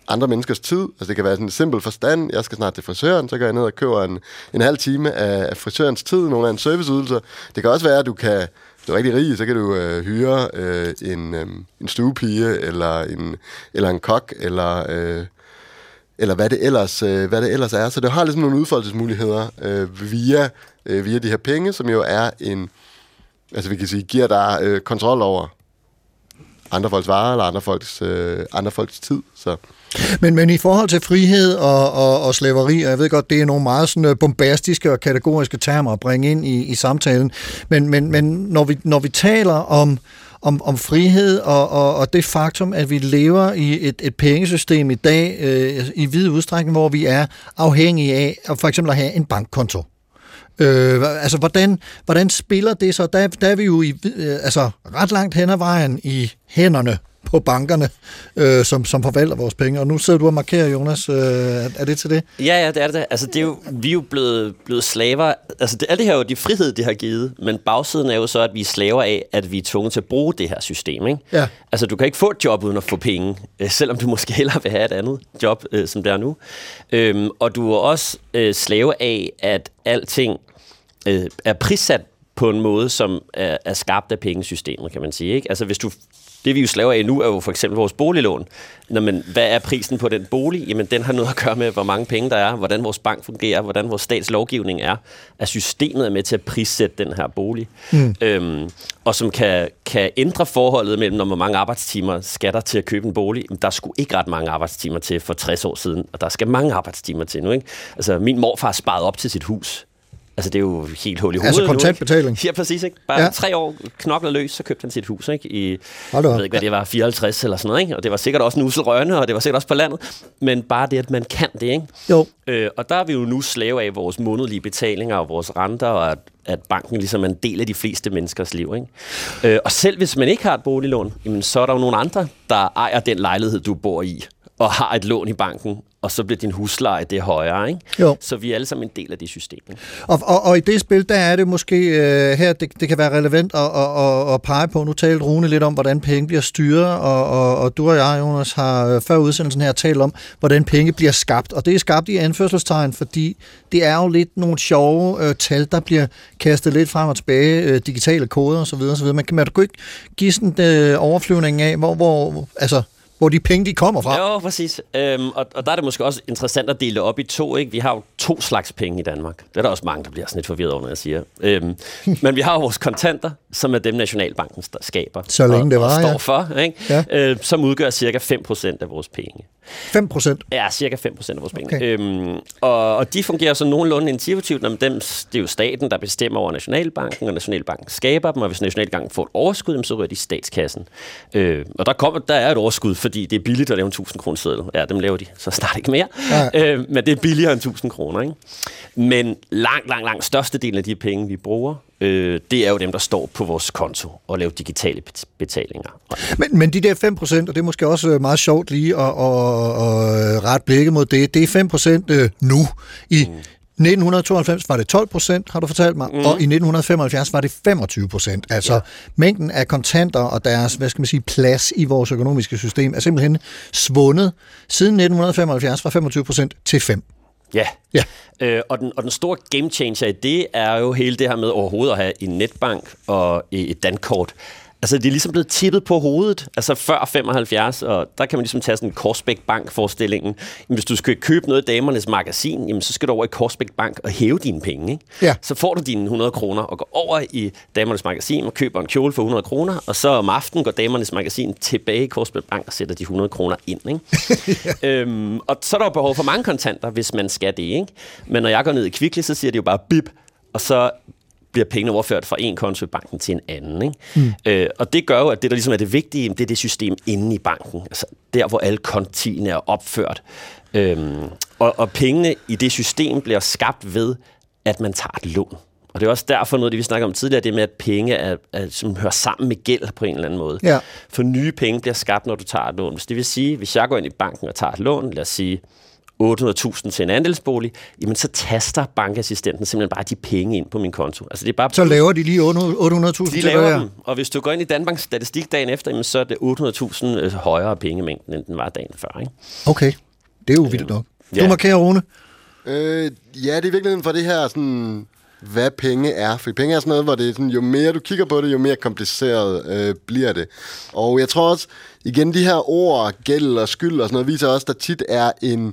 Speaker 4: andre menneskers tid. Altså det kan være sådan en simpel forstand. Jeg skal snart til frisøren, så går jeg ned og køber en, en halv time af, af frisørens tid, nogle af en serviceydelser. Det kan også være, at du kan, du er rigtig rig, så kan du øh, hyre øh, en, øh, en stuepige, eller en, eller en kok, eller, øh, eller hvad, det ellers, øh, hvad det ellers er. Så det har ligesom nogle udfoldelsesmuligheder øh, via, øh, via de her penge, som jo er en, altså vi kan sige, giver dig øh, kontrol over andre folks varer, eller andre folks, øh, andre folks tid. Så
Speaker 1: men, men i forhold til frihed og, og, og slaveri, og jeg ved godt, det er nogle meget sådan øh, bombastiske og kategoriske termer at bringe ind i, i samtalen, men, men, men når, vi, når vi taler om, om, om frihed og, og, og det faktum, at vi lever i et, et pengesystem i dag øh, i vid udstrækning, hvor vi er afhængige af at for eksempel at have en bankkonto. Øh, altså, hvordan, hvordan spiller det så? Der, der er vi jo i, øh, altså, ret langt hen ad vejen i hænderne på bankerne, øh, som, som forvalter vores penge. Og nu sidder du og markerer, Jonas. Øh, er, det til det?
Speaker 3: Ja, ja, det er det. Altså, det er jo, vi er jo blevet, blevet slaver. Altså, det, alt det her er jo de frihed, det har givet. Men bagsiden er jo så, at vi er slaver af, at vi er tvunget til at bruge det her system. Ikke?
Speaker 1: Ja.
Speaker 3: Altså, du kan ikke få et job uden at få penge, øh, selvom du måske hellere vil have et andet job, øh, som det er nu. Øhm, og du er også øh, slave af, at alting øh, er prissat på en måde, som er, er skabt af pengesystemet, kan man sige. Ikke? Altså, hvis du det vi jo slaver af nu er jo for eksempel vores boliglån. Nå, men hvad er prisen på den bolig? Jamen, den har noget at gøre med, hvor mange penge der er, hvordan vores bank fungerer, hvordan vores statslovgivning er. At systemet er med til at prissætte den her bolig. Mm. Øhm, og som kan, kan ændre forholdet mellem, når hvor mange arbejdstimer skal der til at købe en bolig. Men der skulle ikke ret mange arbejdstimer til for 60 år siden, og der skal mange arbejdstimer til nu. Ikke? Altså, min morfar sparede op til sit hus. Altså, det er jo helt hul i hovedet
Speaker 1: Altså
Speaker 3: nu, ikke?
Speaker 1: kontantbetaling.
Speaker 3: Ja, præcis. Ikke? Bare
Speaker 1: Ja.
Speaker 3: tre år knokler løs, så købte han sit hus. Ikke? I,
Speaker 1: Hold
Speaker 3: jeg ved ikke, hvad det var, 54 eller sådan noget. Ikke? Og det var sikkert også en usel rørende, og det var sikkert også på landet. Men bare det, at man kan det. Ikke?
Speaker 1: Jo.
Speaker 3: Øh, og der er vi jo nu slave af vores månedlige betalinger og vores renter, og at, at banken ligesom er en del af de fleste menneskers liv. Ikke? Øh, og selv hvis man ikke har et boliglån, jamen, så er der jo nogle andre, der ejer den lejlighed, du bor i, og har et lån i banken, og så bliver din husleje det højere. Ikke?
Speaker 1: Jo.
Speaker 3: Så vi er alle sammen en del af det system. Ikke?
Speaker 1: Og, og, og i det spil, der er det måske øh, her, det, det kan være relevant at, at, at, at pege på. Nu talte Rune lidt om, hvordan penge bliver styret, og, og, og du og jeg, Jonas, har øh, før udsendelsen her talt om, hvordan penge bliver skabt. Og det er skabt i anførselstegn, fordi det er jo lidt nogle sjove øh, tal, der bliver kastet lidt frem og tilbage, øh, digitale koder osv. osv. Men kan man du ikke give sådan øh, overflyvning af, hvor, hvor, altså, hvor de penge de kommer fra?
Speaker 3: Jo, præcis. Øhm, og, og der er det måske også interessant at dele det op i to. Ikke? Vi har jo to slags penge i Danmark. Det er der også mange, der bliver sådan lidt forvirret over, når jeg siger. Øhm, [LAUGHS] men vi har jo vores kontanter, som er dem, Nationalbanken skaber.
Speaker 1: Så længe
Speaker 3: og,
Speaker 1: det var,
Speaker 3: og står
Speaker 1: ja.
Speaker 3: for, ikke?
Speaker 1: Ja.
Speaker 3: Øh, som udgør cirka 5% af vores penge.
Speaker 1: 5 procent?
Speaker 3: Ja, cirka 5 procent af vores penge.
Speaker 1: Okay.
Speaker 3: Øhm, og, og de fungerer så nogenlunde intuitivt, når dem, det er jo staten, der bestemmer over Nationalbanken, og Nationalbanken skaber dem, og hvis Nationalbanken får et overskud, så ryger de i statskassen. Øh, og der, kommer, der er et overskud, fordi det er billigt at lave en 1000 kroner seddel. Ja, dem laver de så snart ikke mere.
Speaker 1: Ja.
Speaker 3: Øh, men det er billigere end 1000 kroner, ikke? Men langt, langt, langt størstedelen af de penge, vi bruger, øh, det er jo dem, der står på vores konto og laver digitale bet- betalinger.
Speaker 1: Men, men de der 5 procent, og det er måske også øh, meget sjovt lige at, at, at ret blikket mod det, det er 5 procent nu. I mm. 1992 var det 12 procent, har du fortalt mig, mm. og i 1975 var det 25 procent. Altså ja. mængden af kontanter og deres, hvad skal man sige, plads i vores økonomiske system er simpelthen svundet siden 1975 fra 25 procent til 5.
Speaker 3: Ja.
Speaker 1: Ja.
Speaker 3: Øh, og, den, og den store game changer i det er jo hele det her med overhovedet at have en netbank og et dankort. Altså, det er ligesom blevet tippet på hovedet. Altså, før 75, og der kan man ligesom tage sådan en Korsbæk Bank-forestillingen. Jamen, hvis du skal købe noget i damernes magasin, jamen, så skal du over i Korsbæk Bank og hæve dine penge, ikke?
Speaker 1: Ja.
Speaker 3: Så får du dine 100 kroner og går over i damernes magasin og køber en kjole for 100 kroner, og så om aftenen går damernes magasin tilbage i Korsbæk Bank og sætter de 100 kroner ind, ikke? [LAUGHS] øhm, og så er der jo behov for mange kontanter, hvis man skal det, ikke? Men når jeg går ned i Kvickly, så siger de jo bare bip, og så bliver pengene overført fra en konto i banken til en anden. Ikke? Mm. Øh, og det gør jo, at det, der ligesom er det vigtige, det er det system inde i banken. Altså der, hvor alle kontiene er opført. Øhm, og, og pengene i det system bliver skabt ved, at man tager et lån. Og det er også derfor noget, det vi snakker om tidligere, det med, at penge er, er, som hører sammen med gæld på en eller anden måde.
Speaker 1: Ja.
Speaker 3: For nye penge bliver skabt, når du tager et lån. Så det vil sige, hvis jeg går ind i banken og tager et lån, lad os sige 800.000 til en andelsbolig, jamen så taster bankassistenten simpelthen bare de penge ind på min konto. Altså det er bare
Speaker 1: Så laver de lige 800.000
Speaker 3: de
Speaker 1: til
Speaker 3: laver dem, og hvis du går ind i Danmarks statistik dagen efter, jamen, så er det 800.000 øh, højere pengemængden, end den var dagen før. Ikke?
Speaker 1: Okay, det er jo vildt nok.
Speaker 3: Ja.
Speaker 1: Du markerer, Rune.
Speaker 4: Øh, ja, det er i virkeligheden for det her, sådan, hvad penge er. For penge er sådan noget, hvor det er sådan, jo mere du kigger på det, jo mere kompliceret øh, bliver det. Og jeg tror også, igen, de her ord, gæld og skyld og sådan noget, viser også, at der tit er en, øh,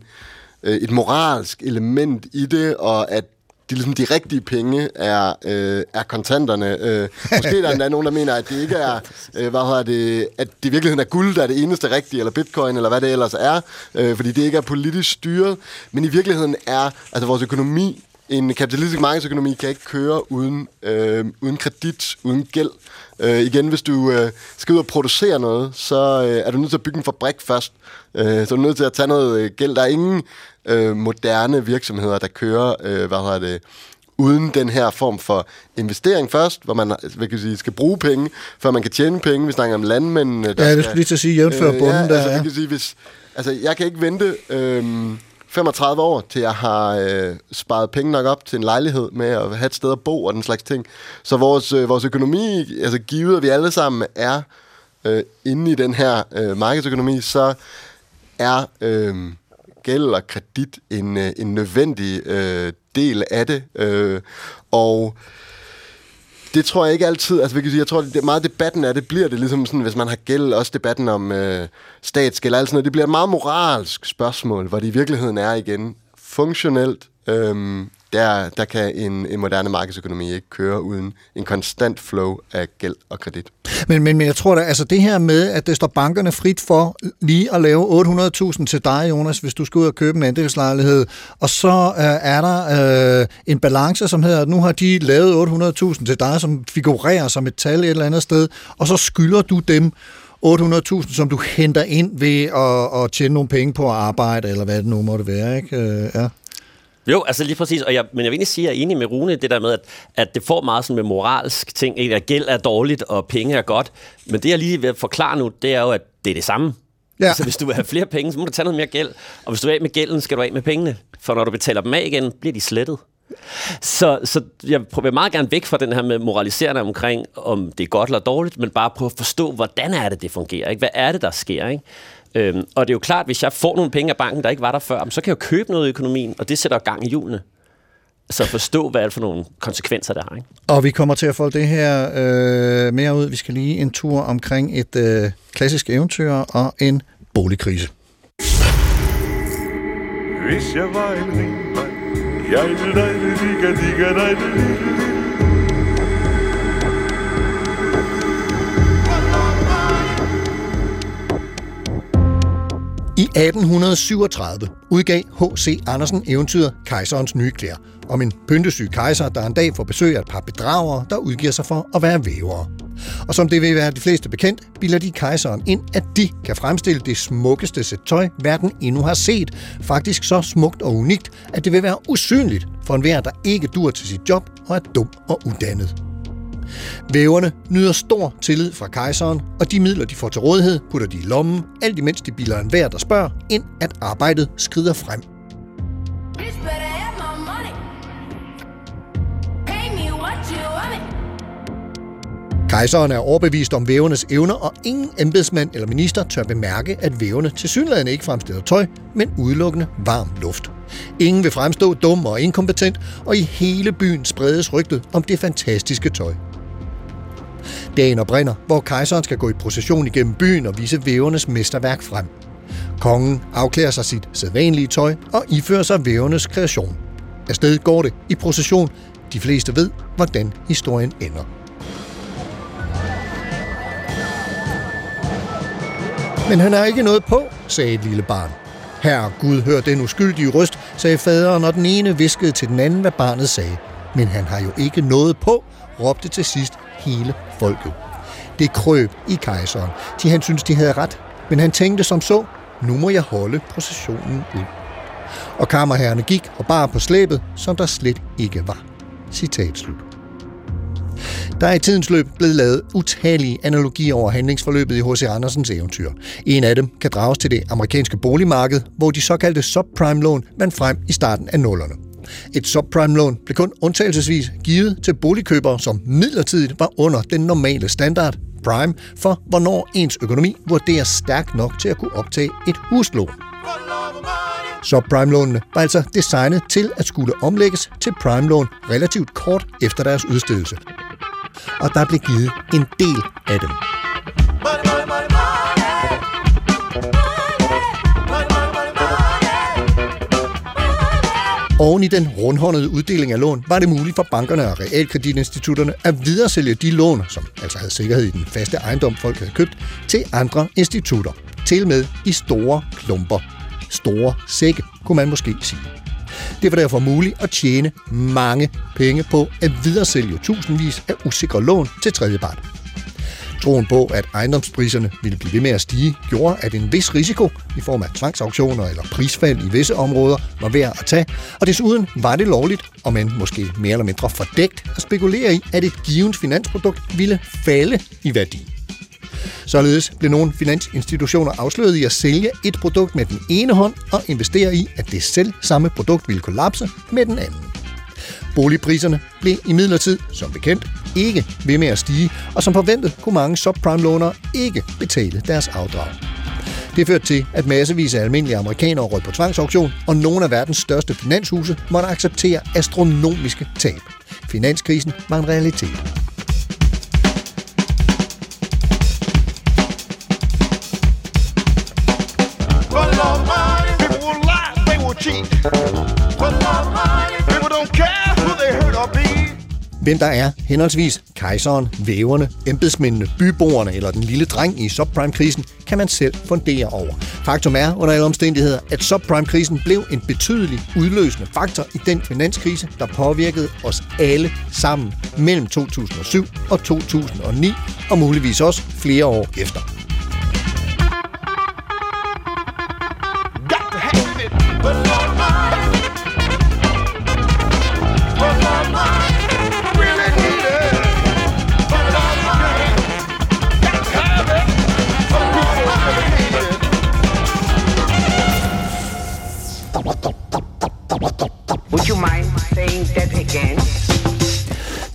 Speaker 4: Øh, et moralsk element i det, og at de, ligesom de rigtige penge er, øh, er kontanterne. Øh, måske der er nogen, der mener, at det ikke er, øh, hvad hedder det, at det i virkeligheden er guld, der er det eneste rigtige, eller bitcoin, eller hvad det ellers er, øh, fordi det ikke er politisk styret. Men i virkeligheden er, altså vores økonomi, en kapitalistisk markedsøkonomi kan ikke køre uden, øh, uden kredit, uden gæld. Øh, igen, hvis du øh, skal ud og producere noget, så øh, er du nødt til at bygge en fabrik først. Øh, så er du nødt til at tage noget øh, gæld. Der er ingen øh, moderne virksomheder, der kører, øh, hvad hedder det, uden den her form for investering først, hvor man hvad kan sige, skal bruge penge, før man kan tjene penge. Vi snakker om landmændene. Der
Speaker 1: Ja, det skulle lige til at sige, jævnfør bunden
Speaker 4: ja,
Speaker 1: der,
Speaker 4: altså,
Speaker 1: ja.
Speaker 4: jeg kan sige, hvis, altså, jeg kan ikke vente øh, 35 år, til jeg har øh, sparet penge nok op til en lejlighed med at have et sted at bo og den slags ting. Så vores, øh, vores økonomi, altså givet, at vi alle sammen er øh, inde i den her øh, markedsøkonomi, så er øh, gæld og kredit en, øh, en nødvendig øh, del af det. Øh, og det tror jeg ikke altid, altså vil kan sige, jeg tror, det er meget debatten af det, bliver det ligesom sådan, hvis man har gæld, også debatten om øh, statsgæld og alt sådan noget, det bliver et meget moralsk spørgsmål, hvor det i virkeligheden er igen funktionelt, øhm, der, der kan en, en moderne markedsøkonomi ikke køre uden en konstant flow af gæld og kredit.
Speaker 1: Men, men, men jeg tror da, altså det her med, at det står bankerne frit for lige at lave 800.000 til dig, Jonas, hvis du skal ud og købe en andelslejlighed, og så øh, er der øh, en balance, som hedder, at nu har de lavet 800.000 til dig, som figurerer som et tal et eller andet sted, og så skylder du dem 800.000, som du henter ind ved at, at tjene nogle penge på at arbejde, eller hvad det nu måtte være, ikke? Øh, ja.
Speaker 3: Jo, altså lige præcis. Og jeg, men jeg vil egentlig sige, at jeg er enig med Rune det der med, at, at det får meget sådan med moralsk ting, ikke? at gæld er dårligt, og penge er godt. Men det, jeg lige vil forklare nu, det er jo, at det er det samme.
Speaker 1: Ja.
Speaker 3: Altså, hvis du vil have flere penge, så må du tage noget mere gæld. Og hvis du er af med gælden, skal du af med pengene. For når du betaler dem af igen, bliver de slettet. Så, så jeg vil meget gerne væk fra den her med moraliserende omkring, om det er godt eller dårligt, men bare prøve at forstå, hvordan er det, det fungerer. Ikke? Hvad er det, der sker? Ikke? Øhm, og det er jo klart, hvis jeg får nogle penge af banken, der ikke var der før, så kan jeg jo købe noget i økonomien, og det sætter gang i hjulene. Så forstå, hvad er det for nogle konsekvenser, der har. Ikke?
Speaker 1: Og vi kommer til at folde det her øh, mere ud. Vi skal lige en tur omkring et øh, klassisk eventyr og en boligkrise.
Speaker 8: Hvis jeg var en rig mand, jeg ville dig, digga, digga, dig,
Speaker 1: I 1837 udgav H.C. Andersen eventyret Kejserens nye klæder om en pyntesyg kejser, der en dag får besøg af et par bedragere, der udgiver sig for at være vævere. Og som det vil være de fleste bekendt, bilder de kejseren ind, at de kan fremstille det smukkeste sæt tøj, verden endnu har set. Faktisk så smukt og unikt, at det vil være usynligt for enhver, der ikke dur til sit job og er dum og uddannet. Væverne nyder stor tillid fra kejseren, og de midler, de får til rådighed, putter de i lommen, alt imens de bilder en hver, der spørger, ind at arbejdet skrider frem. Kejseren er overbevist om vævernes evner, og ingen embedsmand eller minister tør bemærke, at væverne til synligheden ikke fremstiller tøj, men udelukkende varm luft. Ingen vil fremstå dum og inkompetent, og i hele byen spredes rygtet om det fantastiske tøj. Dagen oprinder, hvor kejseren skal gå i procession igennem byen og vise vævernes mesterværk frem. Kongen afklæder sig sit sædvanlige tøj og ifører sig vævernes kreation. Afsted går det i procession. De fleste ved, hvordan historien ender. Men han har ikke noget på, sagde et lille barn. Herre Gud, hør den uskyldige røst, sagde faderen, og den ene viskede til den anden, hvad barnet sagde. Men han har jo ikke noget på, råbte til sidst hele folket. Det krøb i kejseren, til han syntes, de havde ret. Men han tænkte som så, nu må jeg holde processionen ud. Og kammerherrene gik og bar på slæbet, som der slet ikke var. Citat slut. Der er i tidens løb blevet lavet utallige analogier over handlingsforløbet i H.C. Andersens eventyr. En af dem kan drages til det amerikanske boligmarked, hvor de såkaldte subprime-lån vandt frem i starten af nullerne. Et subprime-lån blev kun undtagelsesvis givet til boligkøbere, som midlertidigt var under den normale standard, prime, for hvornår ens økonomi vurderes stærk nok til at kunne optage et huslån. Subprime-lånene var altså designet til at skulle omlægges til prime-lån relativt kort efter deres udstedelse. Og der blev givet en del af dem. Oven i den rundhåndede uddeling af lån var det muligt for bankerne og realkreditinstitutterne at videresælge de lån, som altså havde sikkerhed i den faste ejendom, folk havde købt, til andre institutter. Til med i store klumper. Store sække, kunne man måske sige. Det var derfor muligt at tjene mange penge på at videresælge tusindvis af usikre lån til tredjepart. Troen på, at ejendomspriserne ville blive ved med at stige, gjorde, at en vis risiko i form af tvangsauktioner eller prisfald i visse områder var værd at tage, og desuden var det lovligt, og man måske mere eller mindre fordækt, at spekulere i, at et givet finansprodukt ville falde i værdi. Således blev nogle finansinstitutioner afsløret i at sælge et produkt med den ene hånd og investere i, at det selv samme produkt ville kollapse med den anden. Boligpriserne blev imidlertid, som bekendt, ikke ved med at stige, og som forventet kunne mange subprime-lånere ikke betale deres afdrag. Det førte til, at massevis af almindelige amerikanere røg på tvangsauktion, og nogle af verdens største finanshuse måtte acceptere astronomiske tab. Finanskrisen var en realitet.
Speaker 8: cheat.
Speaker 1: Hvem der er henholdsvis kejseren, væverne, embedsmændene, byboerne eller den lille dreng i subprime-krisen, kan man selv fundere over. Faktum er under alle omstændigheder, at subprime-krisen blev en betydelig udløsende faktor i den finanskrise, der påvirkede os alle sammen mellem 2007 og 2009, og muligvis også flere år efter.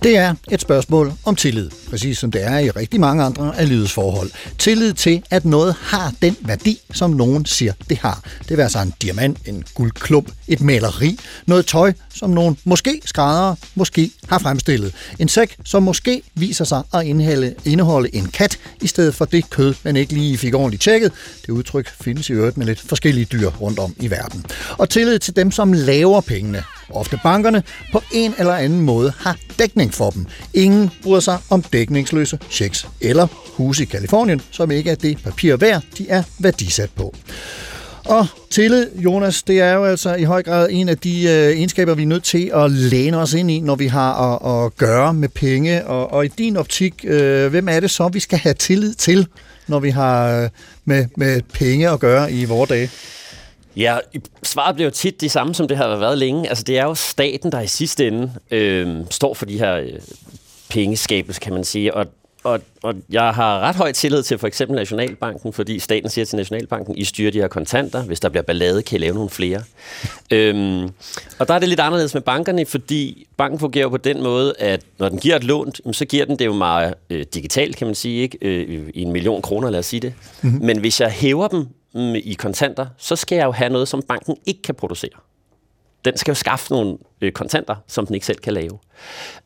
Speaker 1: Det er et spørgsmål om tillid, præcis som det er i rigtig mange andre af livets forhold. Tillid til, at noget har den værdi, som nogen siger, det har. Det vil altså en diamant, en guldklump, et maleri, noget tøj, som nogen måske skrædder, måske har fremstillet. En sæk, som måske viser sig at indeholde, indeholde en kat, i stedet for det kød, man ikke lige fik ordentligt tjekket. Det udtryk findes i øvrigt med lidt forskellige dyr rundt om i verden. Og tillid til dem, som laver pengene, ofte bankerne, på en eller anden måde har dækning for dem. Ingen bryder sig om dækningsløse checks eller huse i Kalifornien, som ikke er det papir værd, de er værdisat på. Og tillid, Jonas, det er jo altså i høj grad en af de øh, egenskaber, vi er nødt til at læne os ind i, når vi har at, at gøre med penge. Og, og i din optik, øh, hvem er det så, vi skal have tillid til, når vi har øh, med, med penge at gøre i vores dage?
Speaker 3: Ja, svaret bliver jo tit det samme, som det har været længe. Altså, det er jo staten, der i sidste ende øh, står for de her øh, pengeskabelse, kan man sige. Og, og, og jeg har ret høj tillid til for eksempel Nationalbanken, fordi staten siger til Nationalbanken, I styrer de her kontanter. Hvis der bliver ballade, kan I lave nogle flere. [LAUGHS] øhm, og der er det lidt anderledes med bankerne, fordi banken fungerer på den måde, at når den giver et lån, så giver den det jo meget øh, digitalt, kan man sige, ikke? Øh, i en million kroner, lad os sige det. Mm-hmm. Men hvis jeg hæver dem mm, i kontanter, så skal jeg jo have noget, som banken ikke kan producere den skal jo skaffe nogle øh, kontanter, som den ikke selv kan lave.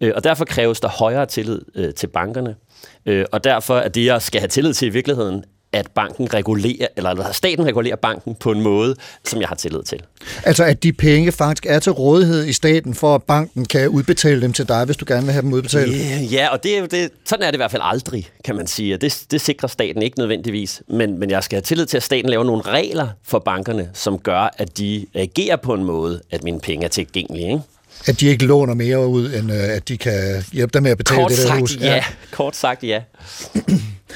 Speaker 3: Øh, og derfor kræves der højere tillid øh, til bankerne. Øh, og derfor er det, jeg skal have tillid til i virkeligheden, at banken regulerer, eller, eller staten regulerer banken på en måde, som jeg har tillid til.
Speaker 1: Altså at de penge faktisk er til rådighed i staten, for at banken kan udbetale dem til dig, hvis du gerne vil have dem udbetalt?
Speaker 3: Yeah, ja, og det, er det, sådan er det i hvert fald aldrig, kan man sige. Det, det sikrer staten ikke nødvendigvis. Men, men jeg skal have tillid til, at staten laver nogle regler for bankerne, som gør, at de agerer på en måde, at mine penge er tilgængelige. Ikke?
Speaker 1: At de ikke låner mere ud, end øh, at de kan hjælpe dig med at betale
Speaker 3: Kort
Speaker 1: det der
Speaker 3: sagt,
Speaker 1: hus.
Speaker 3: ja. Kort sagt, ja.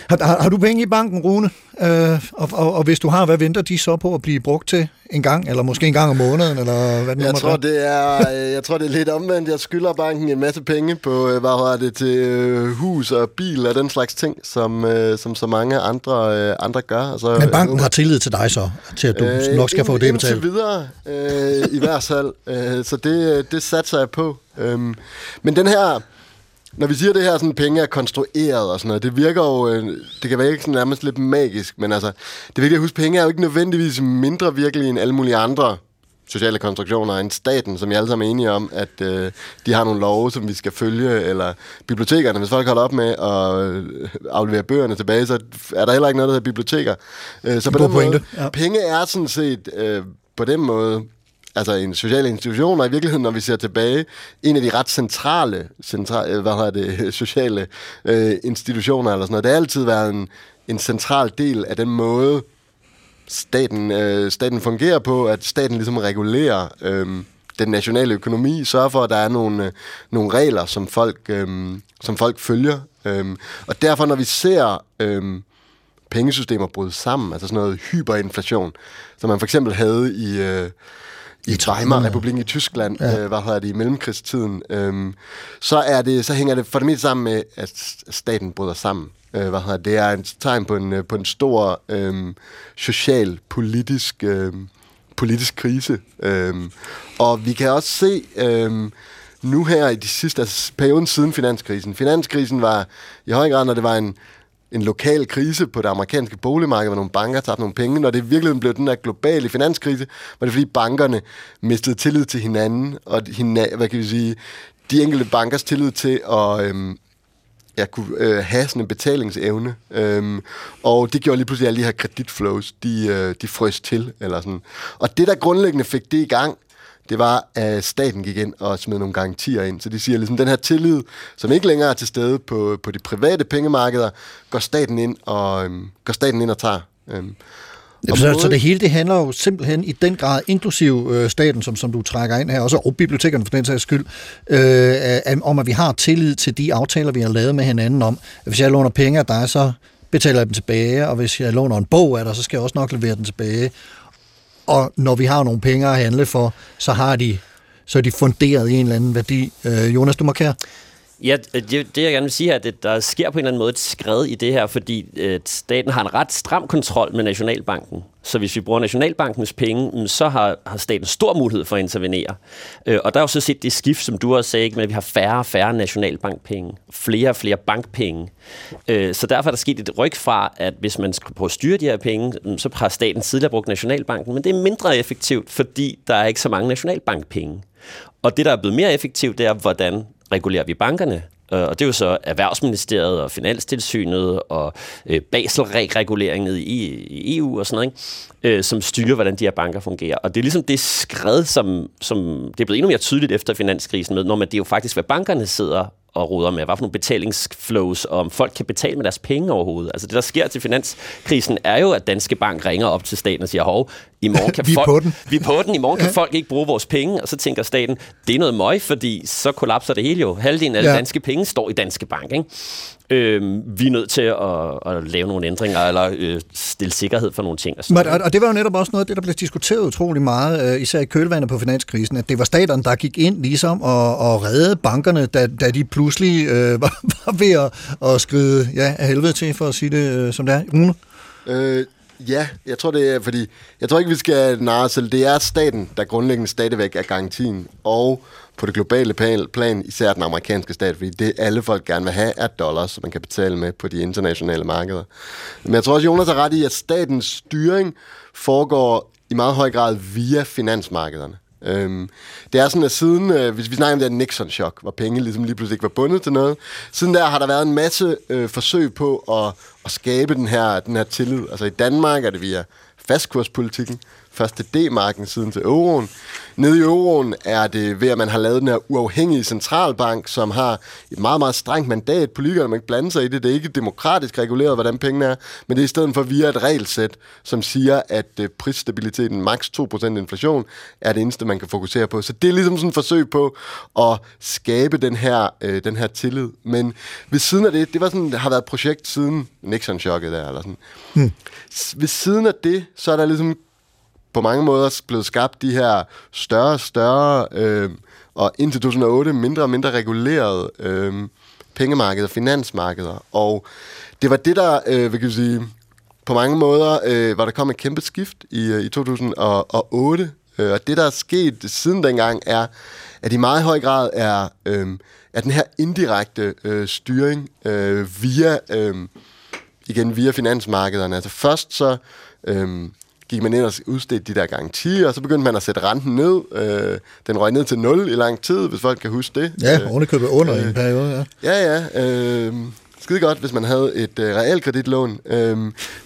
Speaker 1: Har, har, har du penge i banken, Rune? Øh, og, og, og hvis du har, hvad venter de så på at blive brugt til en gang? Eller måske en gang om måneden? Eller hvad det
Speaker 4: Jeg tror, det er, øh, jeg tror, det er lidt omvendt. Jeg skylder banken en masse penge på, øh, hvad hedder det, til øh, hus og bil og den slags ting, som, øh, som så mange andre, øh, andre gør. Altså,
Speaker 1: Men banken har tillid til dig så, til at du øh, nok skal få det betalt?
Speaker 4: Indtil videre, øh, i hvert fald. Øh, så det, det satser jeg på. Øhm, men den her... Når vi siger det her, sådan penge er konstrueret og sådan noget, det virker jo, øh, det kan være ikke sådan nærmest lidt magisk, men altså, det er vigtigt at huske, penge er jo ikke nødvendigvis mindre virkelige end alle mulige andre sociale konstruktioner end staten, som vi alle sammen er enige om, at øh, de har nogle love, som vi skal følge, eller bibliotekerne. Hvis folk holder op med at øh, aflevere bøgerne tilbage, så er der heller ikke noget, der hedder biblioteker. Øh, så på den måde,
Speaker 1: ja.
Speaker 4: penge er sådan set øh, på den måde altså en social institution, og i virkeligheden, når vi ser tilbage, en af de ret centrale, centrale øh, hvad hedder det, [LAUGHS] sociale øh, institutioner eller sådan noget. Det har altid været en, en central del af den måde, staten, øh, staten fungerer på, at staten ligesom regulerer øh, den nationale økonomi, sørger for, at der er nogle, øh, nogle regler, som folk, øh, som folk følger. Øh, og derfor, når vi ser øh, pengesystemer bryde sammen, altså sådan noget hyperinflation, som man for eksempel havde i... Øh, i Weimar-republiken i Tyskland, ja. øh, hvad hedder det, i mellemkrigstiden, øhm, så, er det, så hænger det for det meste sammen med, at staten bryder sammen. Øh, hvad hedder det, det er et tegn på en, øh, på en stor øhm, social, politisk, øhm, politisk krise. Øhm, og vi kan også se øhm, nu her i de sidste, altså perioden siden finanskrisen. Finanskrisen var i høj grad, når det var en, en lokal krise på det amerikanske boligmarked, hvor nogle banker tabte nogle penge. Når det virkelig blev den der globale finanskrise, var det fordi bankerne mistede tillid til hinanden, og hina, hvad kan vi sige, de enkelte bankers tillid til at øhm, ja, kunne øh, have sådan en betalingsevne. Øhm, og det gjorde lige pludselig, alle de her kreditflows, de, øh, de frøs til. Eller sådan. Og det, der grundlæggende fik det i gang, det var, at staten gik ind og smed nogle garantier ind. Så de siger, ligesom den her tillid, som ikke længere er til stede på, på de private pengemarkeder, går staten ind og, øhm, går staten ind og tager. Øhm,
Speaker 1: Jamen, så, så det hele det handler jo simpelthen i den grad, inklusiv øh, staten, som, som du trækker ind her, også, og bibliotekerne for den sags skyld, øh, om at vi har tillid til de aftaler, vi har lavet med hinanden om, at hvis jeg låner penge af dig, så betaler jeg dem tilbage, og hvis jeg låner en bog af dig, så skal jeg også nok levere den tilbage. Og når vi har nogle penge at handle for, så har de så er de funderet i en eller anden værdi. Øh, Jonas, du markerer.
Speaker 3: Ja, det, det jeg gerne vil sige er, at det, der sker på en eller anden måde et skred i det her, fordi øh, staten har en ret stram kontrol med Nationalbanken. Så hvis vi bruger Nationalbankens penge, mm, så har, har staten stor mulighed for at intervenere. Øh, og der er jo så set det skift, som du også sagde, ikke, med at vi har færre og færre nationalbankpenge, flere og flere bankpenge. Øh, så derfor er der sket et ryg fra, at hvis man skal prøve at styre de her penge, mm, så har staten tidligere brugt Nationalbanken, men det er mindre effektivt, fordi der er ikke så mange nationalbankpenge. Og det, der er blevet mere effektivt, det er, hvordan regulerer vi bankerne? Øh, og det er jo så Erhvervsministeriet og Finanstilsynet og øh, Basel-reguleringen i, i EU og sådan noget, ikke? Øh, som styrer, hvordan de her banker fungerer. Og det er ligesom det skred, som, som det er blevet endnu mere tydeligt efter finanskrisen med, når man, det er jo faktisk, hvad bankerne sidder og roder med, hvad for nogle betalingsflows, og om folk kan betale med deres penge overhovedet. Altså det, der sker til finanskrisen, er jo, at Danske Bank ringer op til staten og siger, hov, i morgen [LAUGHS] kan
Speaker 1: Vi er
Speaker 3: folk,
Speaker 1: på den.
Speaker 3: Vi er på den. I morgen kan folk ikke bruge vores penge, og så tænker staten, det er noget møg, fordi så kollapser det hele jo. Halvdelen af
Speaker 1: Ja.
Speaker 3: ja. danske penge står i Danske Bank, ikke? Øhm, vi er nødt til at, at lave nogle ændringer, eller øh, stille sikkerhed for nogle ting. Og sådan
Speaker 1: Men, og, og det var jo netop også noget af det, der blev diskuteret utrolig meget, øh, især i kølvandet på finanskrisen, at det var staterne, der gik ind ligesom og, og redde bankerne, da, da de pludselig øh, [LAUGHS] var, var ved at, at skride ja, af helvede til, for at sige det øh, som det er. Rune?
Speaker 4: Øh, ja, jeg tror det er, fordi jeg tror ikke, vi skal narre selv. Det er staten, der grundlæggende stadigvæk er garantien. Og på det globale plan, plan, især den amerikanske stat, fordi det alle folk gerne vil have, er dollars, som man kan betale med på de internationale markeder. Men jeg tror også, Jonas har ret i, at statens styring foregår i meget høj grad via finansmarkederne. Øhm, det er sådan, at siden, øh, hvis vi snakker om det her Nixon-chok, hvor penge ligesom lige pludselig ikke var bundet til noget, siden der har der været en masse øh, forsøg på at, at skabe den her, den her tillid. Altså i Danmark er det via fastkurspolitikken, først til D-marken, siden til euroen. Nede i euroen er det ved, at man har lavet den her uafhængige centralbank, som har et meget, meget strengt mandat. Politikerne må ikke blande sig i det. Det er ikke demokratisk reguleret, hvordan pengene er, men det er i stedet for via et regelsæt, som siger, at øh, prisstabiliteten, maks 2% inflation, er det eneste, man kan fokusere på. Så det er ligesom sådan et forsøg på at skabe den her, øh, den her tillid. Men ved siden af det, det var sådan, har været et projekt siden Nixon-chokket der, eller sådan. S- Ved siden af det, så er der ligesom på mange måder blevet skabt de her større og større, øh, og indtil 2008 mindre og mindre regulerede øh, pengemarkeder, finansmarkeder. Og det var det, der, øh, vil jeg sige, på mange måder, øh, hvor der kom et kæmpe skift i, øh, i 2008. Øh, og det, der er sket siden dengang, er, at i meget høj grad er, øh, er den her indirekte øh, styring øh, via, øh, igen via finansmarkederne. Altså først så øh, gik man ind og udstedte de der garantier, og så begyndte man at sætte renten ned. Øh, den røg ned til 0 i lang tid, hvis folk kan huske det.
Speaker 1: Ja,
Speaker 4: Øh,
Speaker 1: ovenikøbet under øh, en periode, ja.
Speaker 4: Ja, ja. Øh, skide godt, hvis man havde et øh, realkreditlån. Øh,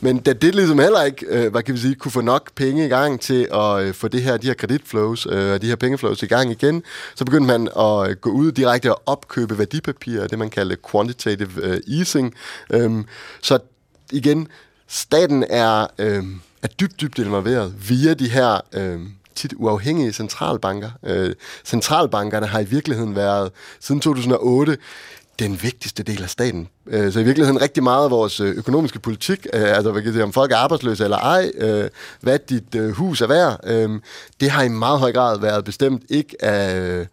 Speaker 4: men da det ligesom heller ikke, øh, hvad kan vi sige, kunne få nok penge i gang til at øh, få det her, de her kreditflows øh, og de her pengeflows i gang igen, så begyndte man at øh, gå ud direkte og opkøbe værdipapirer, det man kalder quantitative øh, easing. Øh, så igen, staten er, øh, er dybt, dybt involveret via de her... Øh, tit uafhængige centralbanker. Øh, centralbankerne har i virkeligheden været, siden 2008, den vigtigste del af staten. Øh, så i virkeligheden rigtig meget af vores øh, økonomiske politik, øh, altså hvad kan sige, om folk er arbejdsløse eller ej, øh, hvad dit øh, hus er værd, øh, det har i meget høj grad været bestemt ikke af øh,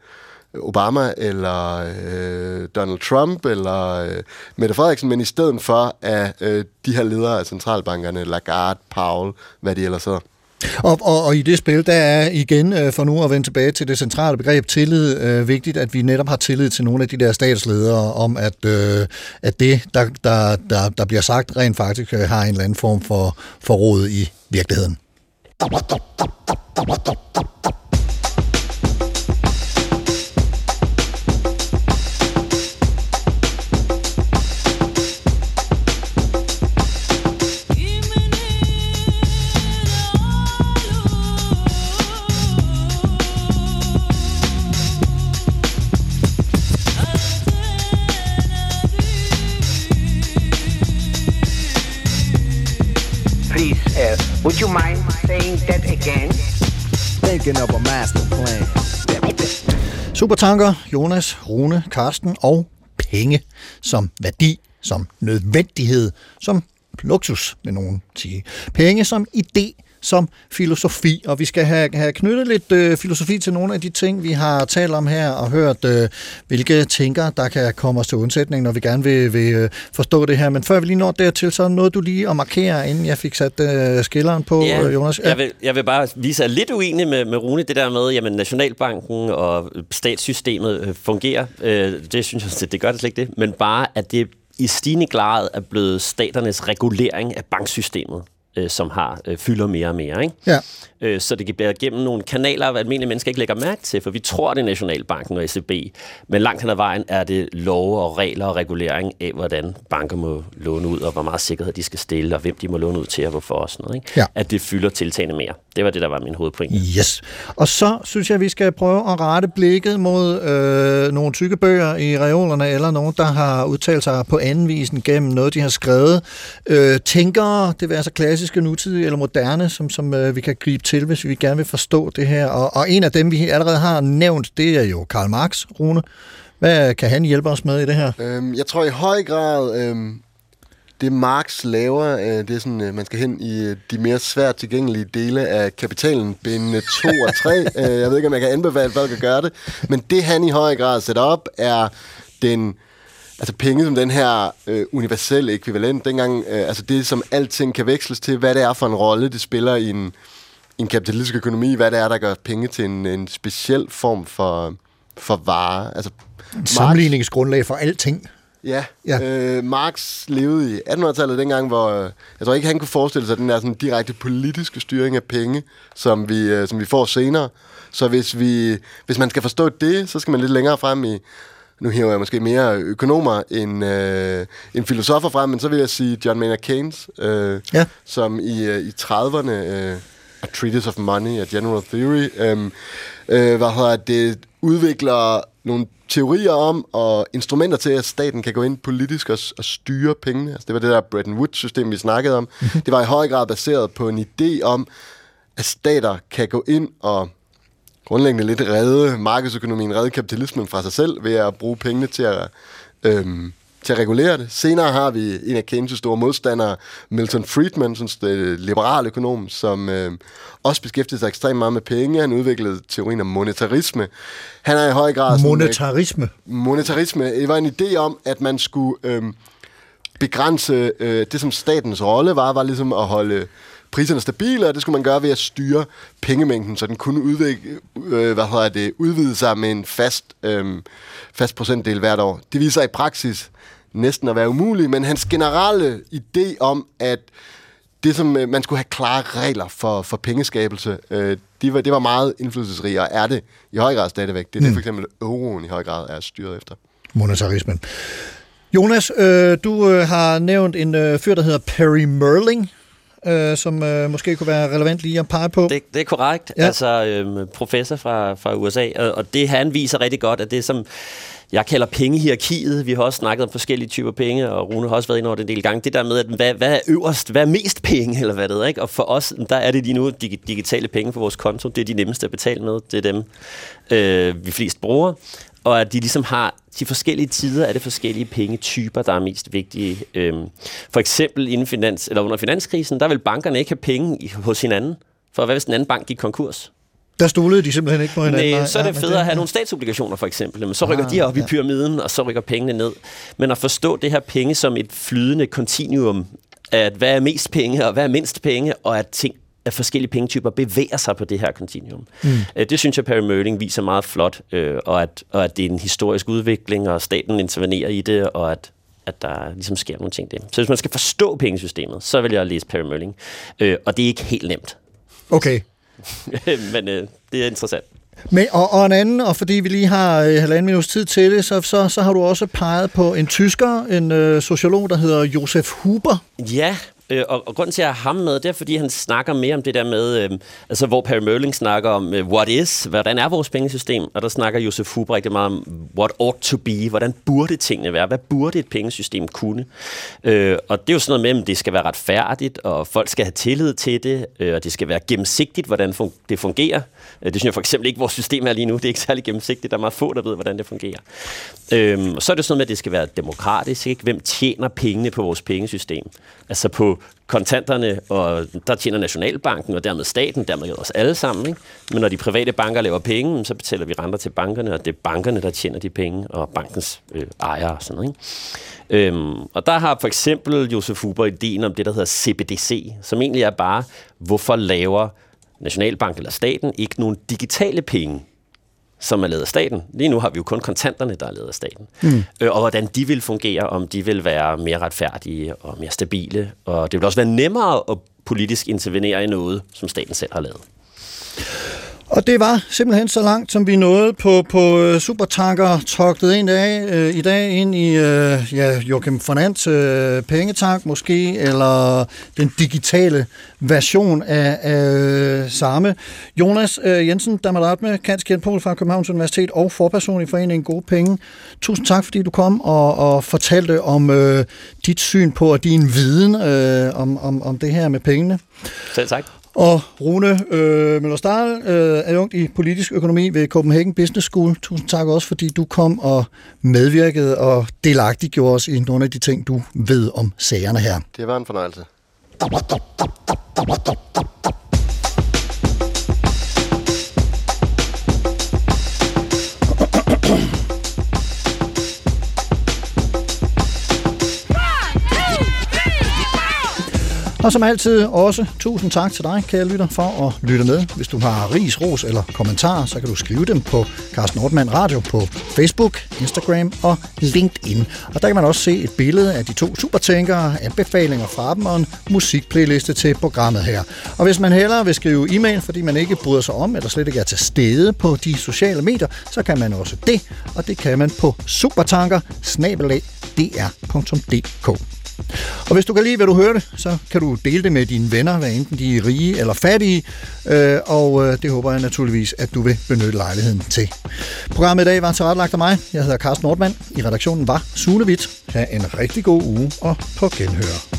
Speaker 4: Obama eller øh, Donald Trump eller øh, Mette Frederiksen, men i stedet for af øh, de her ledere af centralbankerne, Lagarde, Powell, hvad de ellers hedder.
Speaker 1: Og, og, og i det spil, der er igen, øh, for nu at vende tilbage til det centrale begreb tillid, øh, vigtigt, at vi netop har tillid til nogle af de der statsledere om, at, øh, at det, der, der, der, der bliver sagt, rent faktisk øh, har en eller anden form for, for råd i virkeligheden.
Speaker 9: Would you mind saying that again?
Speaker 10: Thinking of a master plan.
Speaker 1: Supertanker, Jonas, Rune, Karsten og penge som værdi, som nødvendighed, som luksus, vil nogen sige. Penge som idé, som filosofi, og vi skal have, have knyttet lidt øh, filosofi til nogle af de ting, vi har talt om her, og hørt, øh, hvilke tænker, der kan komme os til undsætning, når vi gerne vil, vil øh, forstå det her. Men før vi lige når dertil, så nåede du lige at markere, inden jeg fik sat øh, skilleren på,
Speaker 3: Ja,
Speaker 1: øh, Jonas.
Speaker 3: Jeg, vil, jeg vil bare vise, at lidt uenig med, med Rune, det der med, at Nationalbanken og statssystemet øh, fungerer. Øh, det synes jeg, det, det gør det slet ikke det. Men bare, at det i stigende grad er blevet staternes regulering af banksystemet, øh, som har øh, fylder mere og mere. Ikke?
Speaker 1: Ja.
Speaker 3: Øh, så det bliver gennem nogle kanaler, hvad almindelige mennesker ikke lægger mærke til, for vi tror, det er Nationalbanken og ECB, men langt hen ad vejen er det love og regler og regulering af, hvordan banker må låne ud, og hvor meget sikkerhed de skal stille, og hvem de må låne ud til, og hvorfor og sådan noget. Ikke?
Speaker 1: Ja.
Speaker 3: At det fylder tiltagende mere. Det var det, der var min hovedpoint.
Speaker 1: Yes. Og så synes jeg, vi skal prøve at rette blikket mod øh, nogle tykke bøger i reolerne, eller nogen, der har udtalt sig på anden vis gennem noget, de har skrevet. Øh, tænkere, det vil altså klassisk klassiske, nutidige eller moderne, som, som øh, vi kan gribe til, hvis vi gerne vil forstå det her. Og, og en af dem, vi allerede har nævnt, det er jo Karl Marx, Rune. Hvad kan han hjælpe os med i det her?
Speaker 4: Øhm, jeg tror i høj grad, øhm, det Marx laver, øh, det er sådan, øh, man skal hen i øh, de mere svært tilgængelige dele af kapitalen, bindende 2 og 3. [LAUGHS] øh, jeg ved ikke, om jeg kan anbefale folk at gøre det. Men det han i høj grad sætter op, er den altså penge som den her øh, universelle ekvivalent. Dengang, øh, altså det, som alting kan veksles til, hvad det er for en rolle, det spiller i en, i en kapitalistisk økonomi, hvad det er, der gør penge til en, en speciel form for, for vare. Altså, Marx-
Speaker 1: Sammenligningsgrundlag for alting.
Speaker 4: Ja, ja. Øh, Marx levede i 1800-tallet dengang, hvor øh, jeg tror ikke, han kunne forestille sig den der sådan direkte politiske styring af penge, som vi, øh, som vi får senere. Så hvis, vi, hvis man skal forstå det, så skal man lidt længere frem i, nu hiver jeg måske mere økonomer end, øh, end filosofer frem, men så vil jeg sige John Maynard Keynes, øh,
Speaker 1: ja.
Speaker 4: som i, øh, i 30'erne, øh, A Treatise of Money, A General Theory, øh, øh, hvad hedder det, udvikler nogle teorier om og instrumenter til, at staten kan gå ind politisk og, og styre pengene. Altså, det var det der Bretton Woods-system, vi snakkede om. [LAUGHS] det var i høj grad baseret på en idé om, at stater kan gå ind og grundlæggende lidt redde markedsøkonomien, redde kapitalismen fra sig selv ved at bruge pengene til at, øhm, til at regulere det. Senere har vi en af Keynes' store modstandere, Milton Friedman, sådan en liberal økonom, som øh, også beskæftigede sig ekstremt meget med penge. Han udviklede teorien om monetarisme. Han er i høj grad... Sådan,
Speaker 1: Monetarisme?
Speaker 4: Øh, monetarisme. Det var en idé om, at man skulle øh, begrænse øh, det, som statens rolle var, var ligesom at holde priserne stabile, og det skulle man gøre ved at styre pengemængden, så den kunne udvikle, øh, hvad hedder det, udvide sig med en fast, øh, fast procentdel hvert år. Det viser sig i praksis næsten at være umuligt, men hans generelle idé om, at det som øh, man skulle have klare regler for, for pengeskabelse, øh, de var, det var meget indflydelsesrige, og er det i høj grad stadigvæk. Det er det
Speaker 1: Mm.
Speaker 4: for eksempel euroen i høj grad er styret efter.
Speaker 1: Monetarismen. Jonas, øh, du øh, har nævnt en øh, fyr, der hedder Perry Merling, øh, som øh, måske kunne være relevant lige at pege på.
Speaker 3: Det, det er korrekt.
Speaker 1: Ja.
Speaker 3: Altså øhm, professor fra, fra USA, og, og det han viser rigtig godt, at det som jeg kalder pengehierarkiet. Vi har også snakket om forskellige typer penge, og Rune har også været inde over det en del gange. Det der med, at hvad, hvad er øverst, hvad er mest penge, eller hvad det er, ikke? Og for os, der er det lige nu dig- digitale penge på vores konto. Det er de nemmeste at betale med. Det er dem, øh, vi flest bruger. Og at de ligesom har de forskellige tider af det forskellige pengetyper, der er mest vigtige. Øhm, for eksempel inden finans, eller under finanskrisen, der vil bankerne ikke have penge i- hos hinanden. For hvad hvis den anden bank gik konkurs?
Speaker 1: Der stolede de simpelthen ikke på hinanden.
Speaker 3: Nej, så er det
Speaker 1: men
Speaker 3: federe at have nogle statsobligationer for eksempel. Men så rykker
Speaker 1: Ah,
Speaker 3: de op i
Speaker 1: ja.
Speaker 3: pyramiden, og så rykker pengene ned. Men at forstå det her penge som et flydende kontinuum, at hvad er mest penge, og hvad er mindst penge, og at ting at forskellige pengetyper bevæger sig på det her kontinuum.
Speaker 1: Mm.
Speaker 3: Øh, Det synes jeg, Perry Merling viser meget flot, øh, og at, og at det er en historisk udvikling, og staten intervenerer i det, og at at der ligesom sker nogle ting der. Så hvis man skal forstå pengesystemet, så vil jeg læse Perry Merling. Øh, og det er ikke helt nemt.
Speaker 1: Okay. [LAUGHS]
Speaker 3: Men øh, det er interessant.
Speaker 1: Men, og, og en anden, og fordi vi lige har øh, halvanden minuts tid til det, så, så, så har du også peget på en tysker, en øh, sociolog, der hedder Josef Huber.
Speaker 3: Ja, øh, og, og grunden til, at jeg har ham med, det er, fordi han snakker mere om det der med, øh, altså hvor Perry Merling snakker om, øh, what is, hvordan er vores pengesystem, og der snakker Josef Huber rigtig meget om, what ought to be, hvordan burde tingene være, hvad burde et pengesystem kunne. Øh, og det er jo sådan noget med, at det skal være retfærdigt, og folk skal have tillid til det, øh, og det skal være gennemsigtigt, hvordan fun- det fungerer. Øh, det synes jeg for eksempel ikke, vores system er lige nu. Det er ikke særlig gennemsigtigt. Der er meget få, der ved, hvordan det fungerer. Øh, og så er det sådan noget med, at det skal være demokratisk. Ikke? Hvem tjener pengene på vores pengesystem? Altså på kontanterne, og der tjener Nationalbanken, og dermed staten, dermed os alle sammen. Ikke? Men når de private banker laver penge, så betaler vi renter til bankerne, og det er bankerne, der tjener de penge, og bankens øh, ejere og sådan noget. Ikke? Øhm, og der har for eksempel Josef Huber ideen om det, der hedder CBDC, som egentlig er bare, hvorfor laver Nationalbank eller staten ikke nogen digitale penge, som er lavet af staten. Lige nu har vi jo kun kontanterne, der er lavet af staten.
Speaker 1: Mm.
Speaker 3: Øh, og hvordan de vil fungere, om de vil være mere retfærdige og mere stabile. Og det vil også være nemmere at politisk intervenere i noget, som staten selv har lavet.
Speaker 1: Og det var simpelthen så langt, som vi nåede på, på øh, supertanker togtet ind af, øh, i dag ind i øh, ja, Joachim Fernands øh, pengetank måske, eller den digitale version af, af øh, samme. Jonas øh, Jensen, Damaratme, Kants Kjentpol fra Københavns Universitet og forperson i Foreningen Gode Penge. Tusind tak, fordi du kom og, og fortalte om øh, dit syn på og din viden øh, om, om, om det her med pengene.
Speaker 3: Selv tak.
Speaker 1: Og Rune øh, Møller Stahl, øh, er ung i politisk økonomi ved Copenhagen Business School. Tusind tak også, fordi du kom og medvirkede og delagtiggjorde os i nogle af de ting, du ved om sagerne her.
Speaker 4: Det var en fornøjelse.
Speaker 1: Og som altid også tusind tak til dig, kære lytter, for at lytte med. Hvis du har ris, ros eller kommentarer, så kan du skrive dem på Carsten Nordmann Radio på Facebook, Instagram og LinkedIn. Og der kan man også se et billede af de to supertænkere, anbefalinger fra dem og en musikplayliste til programmet her. Og hvis man hellere vil skrive e-mail, fordi man ikke bryder sig om eller slet ikke er til stede på de sociale medier, så kan man også det, og det kan man på supertanker dr.dk. Og hvis du kan lide, hvad du hørte, så kan du dele det med dine venner, hvad enten de er rige eller fattige, øh, og øh, det håber jeg naturligvis, at du vil benytte lejligheden til. Programmet i dag var tilrettelagt af mig. Jeg hedder Carsten Nordmann. I redaktionen var Sune Witt. Ha' en rigtig god uge og på genhør.